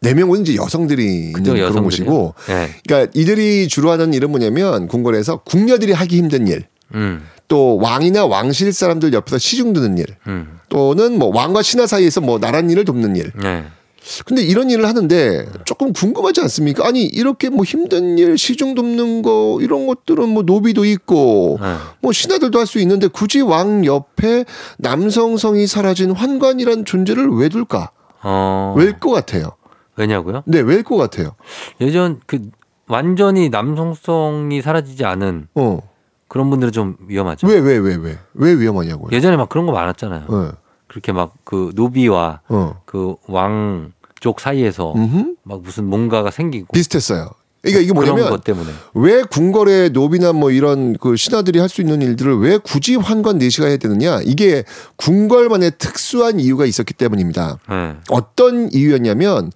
네 명은 이제 여성들이 있는 그런. 곳이고, 예. 그러니까 이들이 주로 하는 일은 뭐냐면 궁궐에서 궁녀들이 하기 힘든 일, 음. 또 왕이나 왕실 사람들 옆에서 시중 드는 일, 음. 또는 뭐 왕과 신하 사이에서 뭐 나란 일을 돕는 일. 예. 근데 이런 일을 하는데 조금 궁금하지 않습니까? 아니 이렇게 뭐 힘든 일, 시중 돕는 거 이런 것들은 뭐 노비도 있고 예. 뭐 신하들도 할 수 있는데 굳이 왕 옆에 남성성이 사라진 환관이란 존재를 왜 둘까? 어. 왜일 것 같아요? 왜냐고요? 네, 왜일 것 같아요? 예전 그 완전히 남성성이 사라지지 않은 어. 그런 분들은 좀 위험하죠. 왜, 왜, 왜, 왜? 왜 위험하냐고요? 예전에 막 그런 거 많았잖아요. 어. 그렇게 막 그 노비와 어. 그왕 쪽 사이에서 음흠. 막 무슨 뭔가가 생기고 비슷했어요. 그러니까 이게 뭐냐면 왜 궁궐의 노비나 뭐 이런 그 신하들이 할 수 있는 일들을 왜 굳이 환관 내시가 해야 되느냐? 이게 궁궐만의 특수한 이유가 있었기 때문입니다. 예. 어떤 이유였냐면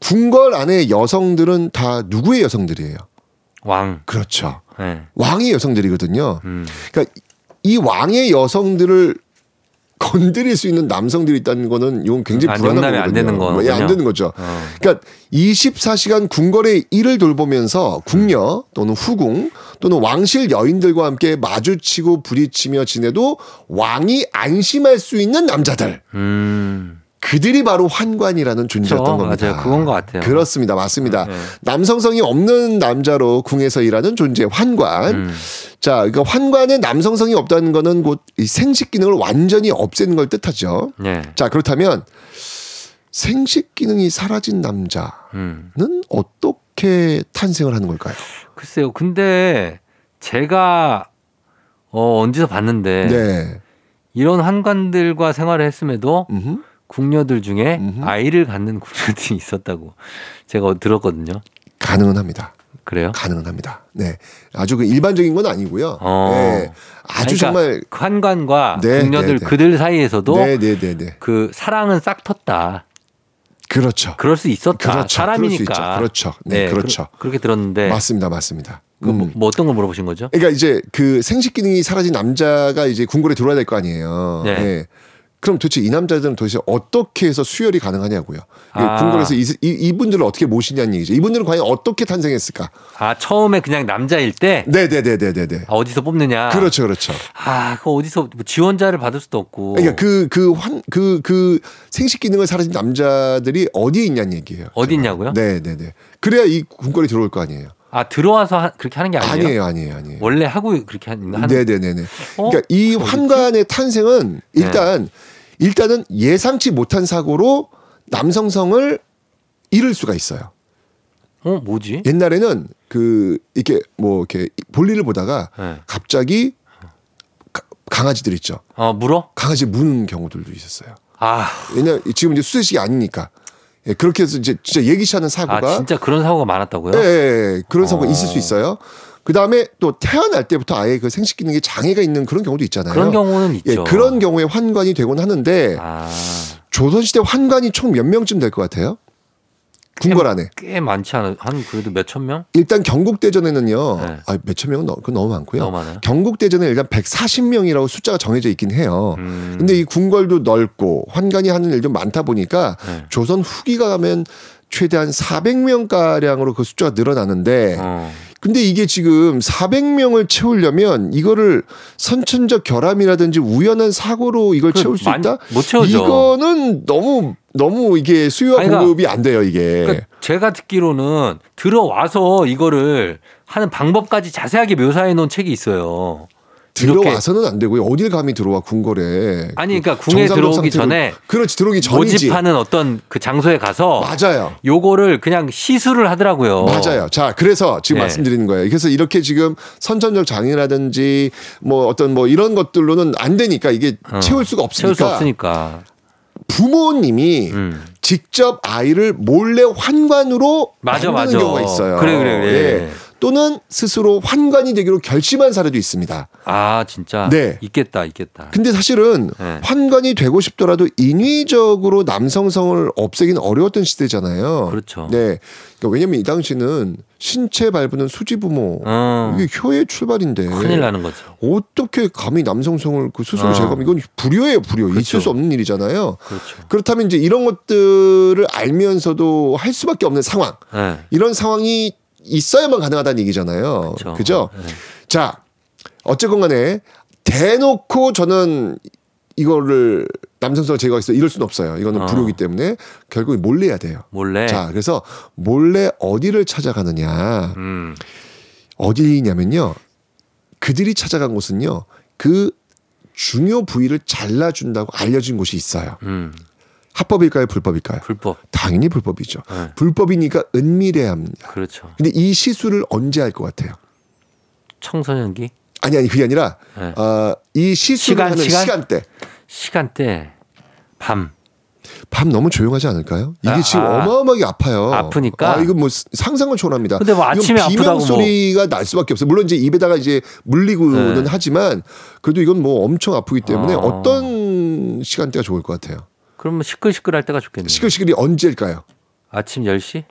궁궐 안에 여성들은 다 누구의 여성들이에요? 왕. 그렇죠. 예. 왕의 여성들이거든요. 음. 그러니까 이 왕의 여성들을 건드릴 수 있는 남성들이 있다는 거는 이건 굉장히 아, 불안한 거거든요. 안 되는 거군요. 예, 안 되는 거죠. 어. 그러니까 24시간 궁궐의 일을 돌보면서 궁녀 또는 후궁 또는 왕실 여인들과 함께 마주치고 부딪히며 지내도 왕이 안심할 수 있는 남자들. 음. 그들이 바로 환관이라는 존재였던 그렇죠. 겁니다. 맞아요. 그건 것 같아요. 그렇습니다. 맞습니다. 네. 남성성이 없는 남자로 궁에서 일하는 존재 환관. 음. 자, 그러니까 환관에 남성성이 없다는 거는 곧 이 생식 기능을 완전히 없애는 걸 뜻하죠. 예. 자, 그렇다면 생식 기능이 사라진 남자는 음. 어떻게 탄생을 하는 걸까요? 글쎄요. 근데 제가 어 언제서 봤는데 네. 이런 환관들과 생활을 했음에도 음흠. 궁녀들 중에 음흠. 아이를 갖는 궁녀들이 있었다고 제가 들었거든요. 가능은 합니다. 그래요? 가능은 합니다. 네. 아주 그 일반적인 건 아니고요. 어. 네. 아주 그러니까 정말 그 환관과 네, 궁녀들 네, 네. 그들 사이에서도 네, 네. 그 사랑은 싹 텄다. 그렇죠. 그럴 수 있었다. 그렇죠. 사람이니까. 그렇죠. 네, 그렇죠. 그, 렇게 들었는데 맞습니다. 맞습니다. 그 뭐, 음. 뭐 어떤 걸 물어보신 거죠? 그러니까 이제 그 생식 기능이 사라진 남자가 이제 궁궐에 들어와야 될 거 아니에요. 네. 예. 그럼 도대체 이 남자들은 도대체 어떻게 해서 수혈이 가능하냐고요. 아. 궁궐에서 이, 이, 분들을 어떻게 모시냐는 얘기죠. 이분들은 과연 어떻게 탄생했을까? 아 처음에 그냥 남자일 때 네네네네네네. 아, 어디서 뽑느냐? 그렇죠, 그렇죠. 아, 그 어디서 뭐 지원자를 받을 수도 없고. 그러니까 그 그 환 그 그 생식 기능을 사라진 남자들이 어디에 있냐는 얘기예요. 어디 있냐고요? 네네네. 그래야 이 궁궐에 들어올 거 아니에요. 아 들어와서 하- 그렇게 하는 게 아니에요? 아니에요, 아니에요, 아니에요. 원래 하고 그렇게 하는. 하는- 네네 네네. 어? 그러니까 이 어딨지? 환관의 탄생은 일단 네. 일단은 예상치 못한 사고로 남성성을 잃을 수가 있어요. 어 뭐지? 옛날에는 그 이렇게 뭐 이렇게 볼일을 보다가 네. 갑자기 가- 강아지들 있죠. 어 물어? 강아지 무는 경우들도 있었어요. 아, 왜냐 지금 이제 수세식이 아니니까 예, 그렇게 해서 이제 진짜 예기치 않은 아 사고가 진짜 그런 사고가 많았다고요? 예, 예, 예. 그런 사고가 어. 있을 수 있어요. 그 다음에 또 태어날 때부터 아예 그 생식 기능에 장애가 있는 그런 경우도 있잖아요. 그런 경우는 예, 있죠. 그런 경우에 환관이 되곤 하는데 아, 조선시대 환관이 총 몇 명쯤 될 것 같아요? 궁궐 안에. 꽤 많지 않아? 한 그래도 몇 천 명? 일단 경국 대전에는요. 네. 아, 몇천 명은 너, 그건 너무 많고요. 너무 많아요. 경국 대전에 일단 140명이라고 숫자가 정해져 있긴 해요. 음. 근데 이 궁궐도 넓고 환관이 하는 일도 많다 보니까 네. 조선 후기가 가면 최대한 400명 가량으로 그 숫자가 늘어나는데 어. 근데 이게 지금 400명을 채우려면 이거를 선천적 결함이라든지 우연한 사고로 이걸 그 채울 수 많이 있다? 못 채우죠. 이거는 너무 너무 이게 수요와 아니, 그러니까- 공급이 안 돼요, 이게. 그러니까 제가 듣기로는 들어와서 이거를 하는 방법까지 자세하게 묘사해 놓은 책이 있어요. 들어와서는 안 되고요. 어딜 감히 들어와 궁궐에. 아니 그러니까 궁에 정상적 들어오기 전에 그렇지 들어오기 전이지. 모집하는 어떤 그 장소에 가서 맞아요. 요거를 그냥 시술을 하더라고요. 맞아요. 자, 그래서 지금 네. 말씀드리는 거예요. 그래서 이렇게 지금 선천적 장애라든지 뭐 어떤 뭐 이런 것들로는 안 되니까 이게 어. 채울 수가 채울 수 없으니까 없으니까. 부모님이 음. 직접 아이를 몰래 환관으로 맞아, 만드는 맞아. 경우가 있어요. 그래, 그래, 그래. 예. 또는 스스로 환관이 되기로 결심한 사례도 있습니다. 아 진짜 네. 있겠다 있겠다. 근데 사실은 네. 환관이 되고 싶더라도 인위적으로 남성성을 없애기는 어려웠던 시대잖아요. 그렇죠. 네. 그러니까 왜냐면 이 당시는 신체 발부는 수지부모 어, 이게 효의 출발인데 큰일 나는 거죠. 어떻게 감히 남성성을 그 스스로 어. 제거하면 이건 불효예요, 불효. 그렇죠. 있을 수 없는 일이잖아요. 그렇죠. 그렇다면 이제 이런 것들을 알면서도 할 수밖에 없는 상황. 네. 이런 상황이 있어야만 가능하다는 얘기잖아요. 그렇죠. 그죠? 네. 자, 어쨌건 간에 대놓고 저는 이거를 남성성을 제거하겠어 이럴 수는 없어요. 이거는 어. 불효기 때문에 결국 몰래 해야 돼요. 몰래. 자, 그래서 몰래 어디를 찾아가느냐. 음. 어디냐면요. 그들이 찾아간 곳은요. 그 중요 부위를 잘라준다고 알려진 곳이 있어요. 음. 합법일까요? 불법일까요? 불법. 당연히 불법이죠. 네. 불법이니까 은밀해야 합니다. 그렇죠. 근데 이 시술을 언제 할 것 같아요? 청소년기 아니 아니 그게 아니라 네. 어, 이 시술을 시간, 하는 시간? 대 시간대 밤. 밤 너무 조용하지 않을까요? 이게 아, 지금 아. 어마어마하게 아파요. 아프니까? 아, 이거 뭐 상상을 초월합니다. 근데 뭐 아침에 이건 비명 뭐. 소리가 날 수밖에 없어요. 물론 이제 입에다가 이제 물리고는 네. 하지만 그래도 이건 뭐 엄청 아프기 때문에 어. 어. 떤 시간대가 좋을 것 같아요. 그러면 시끌시끌할 때가 좋겠네요. 시끌시끌이 언제일까요? 아침 10시?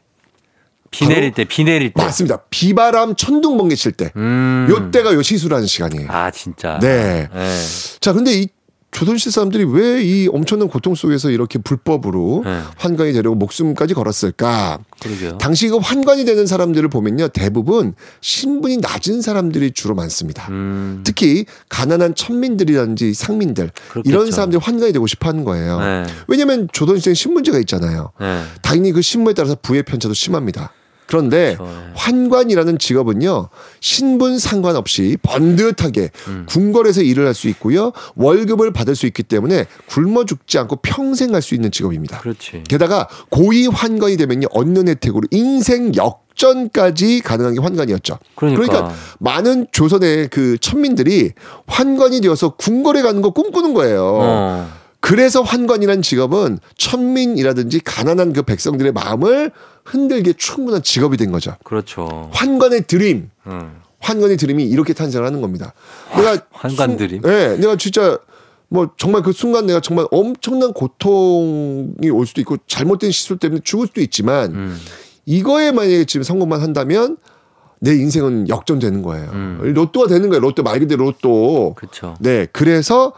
비 내릴 때, 비 내릴 때. 맞습니다. 비바람 천둥 번개 칠 때. 음. 요 때가 요 시술하는 시간이에요. 아, 진짜. 네. 네. 자, 근데 이 조선시대 사람들이 왜 이 엄청난 고통 속에서 이렇게 불법으로 네. 환관이 되려고 목숨까지 걸었을까? 그러게요. 당시 그 환관이 되는 사람들을 보면요. 대부분 신분이 낮은 사람들이 주로 많습니다. 음. 특히 가난한 천민들이라든지 상민들 그렇겠죠. 이런 사람들이 환관이 되고 싶어 하는 거예요. 네. 왜냐하면 조선시대는 신분제가 있잖아요. 네. 당연히 그 신분에 따라서 부의 편차도 심합니다. 그런데 그렇죠. 네. 환관이라는 직업은요 신분 상관없이 번듯하게 음. 궁궐에서 일을 할 수 있고요 월급을 받을 수 있기 때문에 굶어 죽지 않고 평생 할 수 있는 직업입니다. 그렇지. 게다가 고위 환관이 되면요 얻는 혜택으로 인생 역 전까지 가능한 게 환관이었죠. 그러니까. 많은 조선의 그 천민들이 환관이 되어서 궁궐에 가는 거 꿈꾸는 거예요. 어. 그래서 환관이라는 직업은 천민이라든지 가난한 그 백성들의 마음을 흔들기에 충분한 직업이 된 거죠. 그렇죠. 환관의 드림, 음. 환관의 드림이 이렇게 탄생하는 겁니다. 내가 환관 순- 드림? 네, 내가 진짜 뭐 정말 그 순간 내가 정말 엄청난 고통이 올 수도 있고 잘못된 시술 때문에 죽을 수도 있지만 음. 이거에 만약에 지금 성공만 한다면 내 인생은 역전되는 거예요. 음. 로또가 되는 거예요. 로또 말 그대로 로또. 그렇죠. 네, 그래서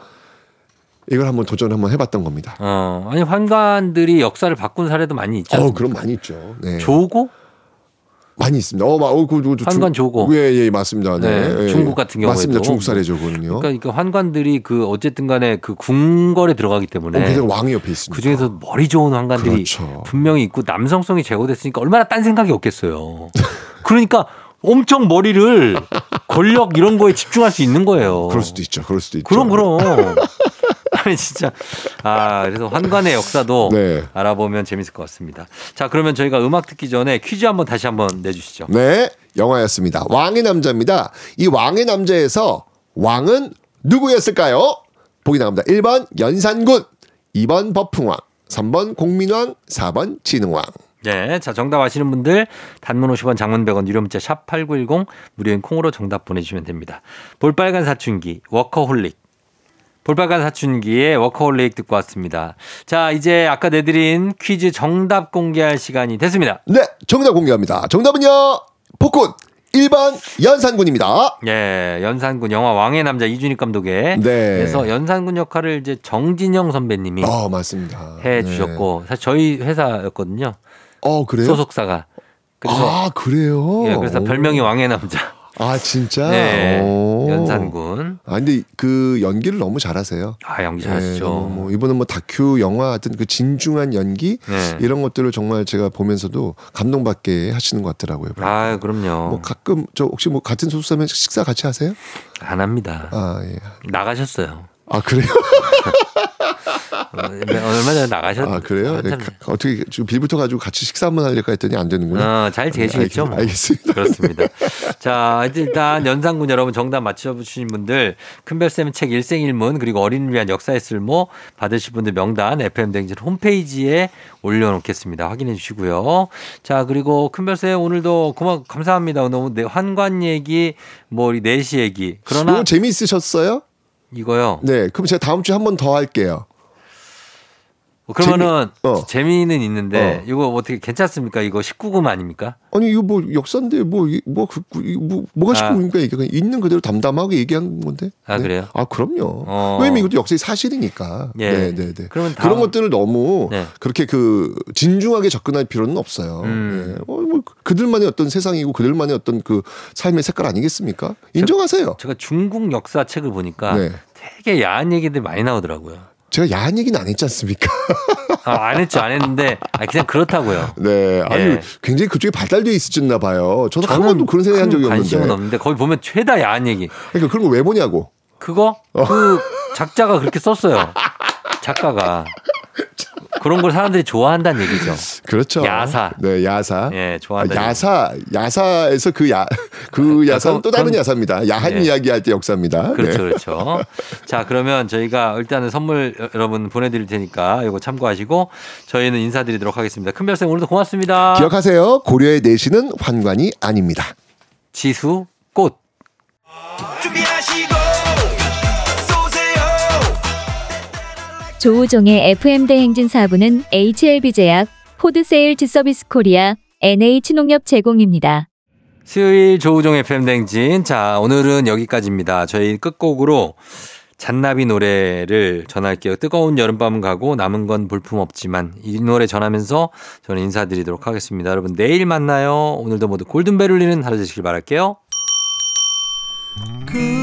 이걸 한번 도전 한번 해봤던 겁니다. 어, 아니 환관들이 역사를 바꾼 사례도 많이 있죠. 어, 그럼 많이 있죠. 네. 조고? 많이 있습니다. 어, 마, 어, 그, 그, 그, 환관 조고. 예, 예, 맞습니다. 네. 네, 예, 중국 같은 경우에도. 맞습니다. 중국 사례죠, 그거는요. 그러니까, 그 환관들이 그 어쨌든 간에 그 궁궐에 들어가기 때문에 어, 그래서 왕이 옆에 있습니다. 그 중에서 머리 좋은 환관들이 그렇죠. 분명히 있고 남성성이 제고됐으니까 얼마나 딴 생각이 없겠어요. 그러니까 엄청 머리를 권력 이런 거에 집중할 수 있는 거예요. 그럴 수도 있죠. 그럴 수도 있죠. 그럼 그럼. 아니 진짜 아 그래서 환관의 역사도 네. 알아보면 재밌을 것 같습니다. 자 그러면 저희가 음악 듣기 전에 퀴즈 한번 다시 한번 내주시죠. 네, 영화였습니다. 왕의 남자입니다. 이 왕의 남자에서 왕은 누구였을까요? 보기 나갑니다. 1번 연산군, 2번 버풍왕, 3번 공민왕, 4번 진흥왕. 네, 자 정답 아시는 분들 단문 50원, 장문 100원, 유료 문자 샵 #8910 무료인 콩으로 정답 보내주시면 됩니다. 볼빨간 사춘기, 워커홀릭. 볼빨간 사춘기의 워커홀릭 듣고 왔습니다. 자, 이제 아까 내드린 퀴즈 정답 공개할 시간이 됐습니다. 네, 정답 공개합니다. 정답은요, 폭군 1번 연산군입니다. 예, 연산군 영화 왕의 남자 이준익 감독의 네. 그래서 연산군 역할을 이제 정진영 선배님이 어, 맞습니다. 해 네. 주셨고 사실 저희 회사였거든요. 어, 그래요? 소속사가. 그래서 아, 그래요? 예, 그래서 오. 별명이 왕의 남자. 아, 진짜? 네. 오. 연산군. 아, 근데 그 연기를 너무 잘하세요. 아, 연기 네, 잘하시죠. 너무 뭐 이번은 뭐 다큐 영화 같은 그 진중한 연기 네. 이런 것들을 정말 제가 보면서도 감동받게 하시는 것 같더라고요. 아, 그럼요. 뭐 가끔 저 혹시 뭐 같은 소속사면 식사 같이 하세요? 안 합니다. 아 예. 나가셨어요. 아 그래요? 어, 얼마 전에 나가셨. 아 그래요? 네, 가- 어떻게 지금 빌부터 가지고 같이 식사 한번 하려고 했더니 안 되는구나. 어, 잘 되시겠죠. 뭐. 알겠습니다. 그렇습니다. 자, 일단 연산군 여러분 정답 맞춰주신 분들 큰별쌤 책 일생일문 그리고 어린이를 위한 역사의 쓸모 받으실 분들 명단 FM댕진 홈페이지에 올려놓겠습니다. 확인해 주시고요. 자, 그리고 큰별쌤 오늘도 고마 감사합니다. 너무 내 환관 얘기 뭐 우리 내시 얘기 그러나 재미있으셨어요? 이거요. 네, 그럼 제가 다음 주에 한 번 더 할게요. 뭐 그러면은 재미- 어. 재미는 있는데 어. 이거 어떻게 괜찮습니까? 이거 19금 아닙니까? 아니 이거 뭐 역사인데 뭐뭐 그, 그, 뭐 뭐가 아. 시끄러우니까 이게 그냥 있는 그대로 담담하게 얘기한 건데. 아, 네. 그래요? 아 그럼요. 어. 왜냐면 이것도 역사의 사실이니까. 예. 네, 네, 네. 그러면 다음- 그런 것들을 너무 네. 그렇게 그 진중하게 접근할 필요는 없어요. 음. 네. 어, 뭐 그들만의 어떤 세상이고 그들만의 어떤 그 삶의 색깔 아니겠습니까? 인정하세요. 제가 중국 역사 책을 보니까 네. 되게 야한 얘기들 많이 나오더라고요. 제가 야한 얘기는 안 했지 않습니까? 아, 안 했죠, 안 했는데 아, 그냥 그렇다고요. 네. 아니 예. 굉장히 그쪽에 발달돼 있으셨나 봐요. 저는 한 번도 그런 생각 한 적이 큰 관심은 없는데. 없는데 거기 보면 죄다 야한 얘기. 그러니까 그런 거 왜 보냐고. 그거 어. 그 작자가 그렇게 썼어요. 작가가 그런 걸 사람들이 좋아한다는 얘기죠. 그렇죠. 야사. 네, 야사. 예, 아, 좋아한다. 야사, 야사에서 그 야, 그 아, 야사는 또 다른 야사입니다. 야한 예. 이야기 할 때 역사입니다. 그렇죠, 네. 그렇죠. 자, 그러면 저희가 일단은 선물 여- 여러분 보내드릴 테니까 이거 참고하시고 저희는 인사드리도록 하겠습니다. 큰별쌤 오늘도 고맙습니다. 기억하세요. 고려의 내시는 환관이 아닙니다. 지수 꽃. 준비하 조우종의 FM 대행진 4부는 HLB 제약, 포드 세일즈 서비스 코리아, NH 농협 제공입니다. 수요일 조우종 FM 댕진. 자, 오늘은 여기까지입니다. 저희 끝곡으로 잔나비 노래를 전할게요. 뜨거운 여름밤은 가고 남은 건 볼품 없지만 이 노래 전하면서 저는 인사드리도록 하겠습니다. 여러분 내일 만나요. 오늘도 모두 골든벨 울리는 하루 되시길 바랄게요. 그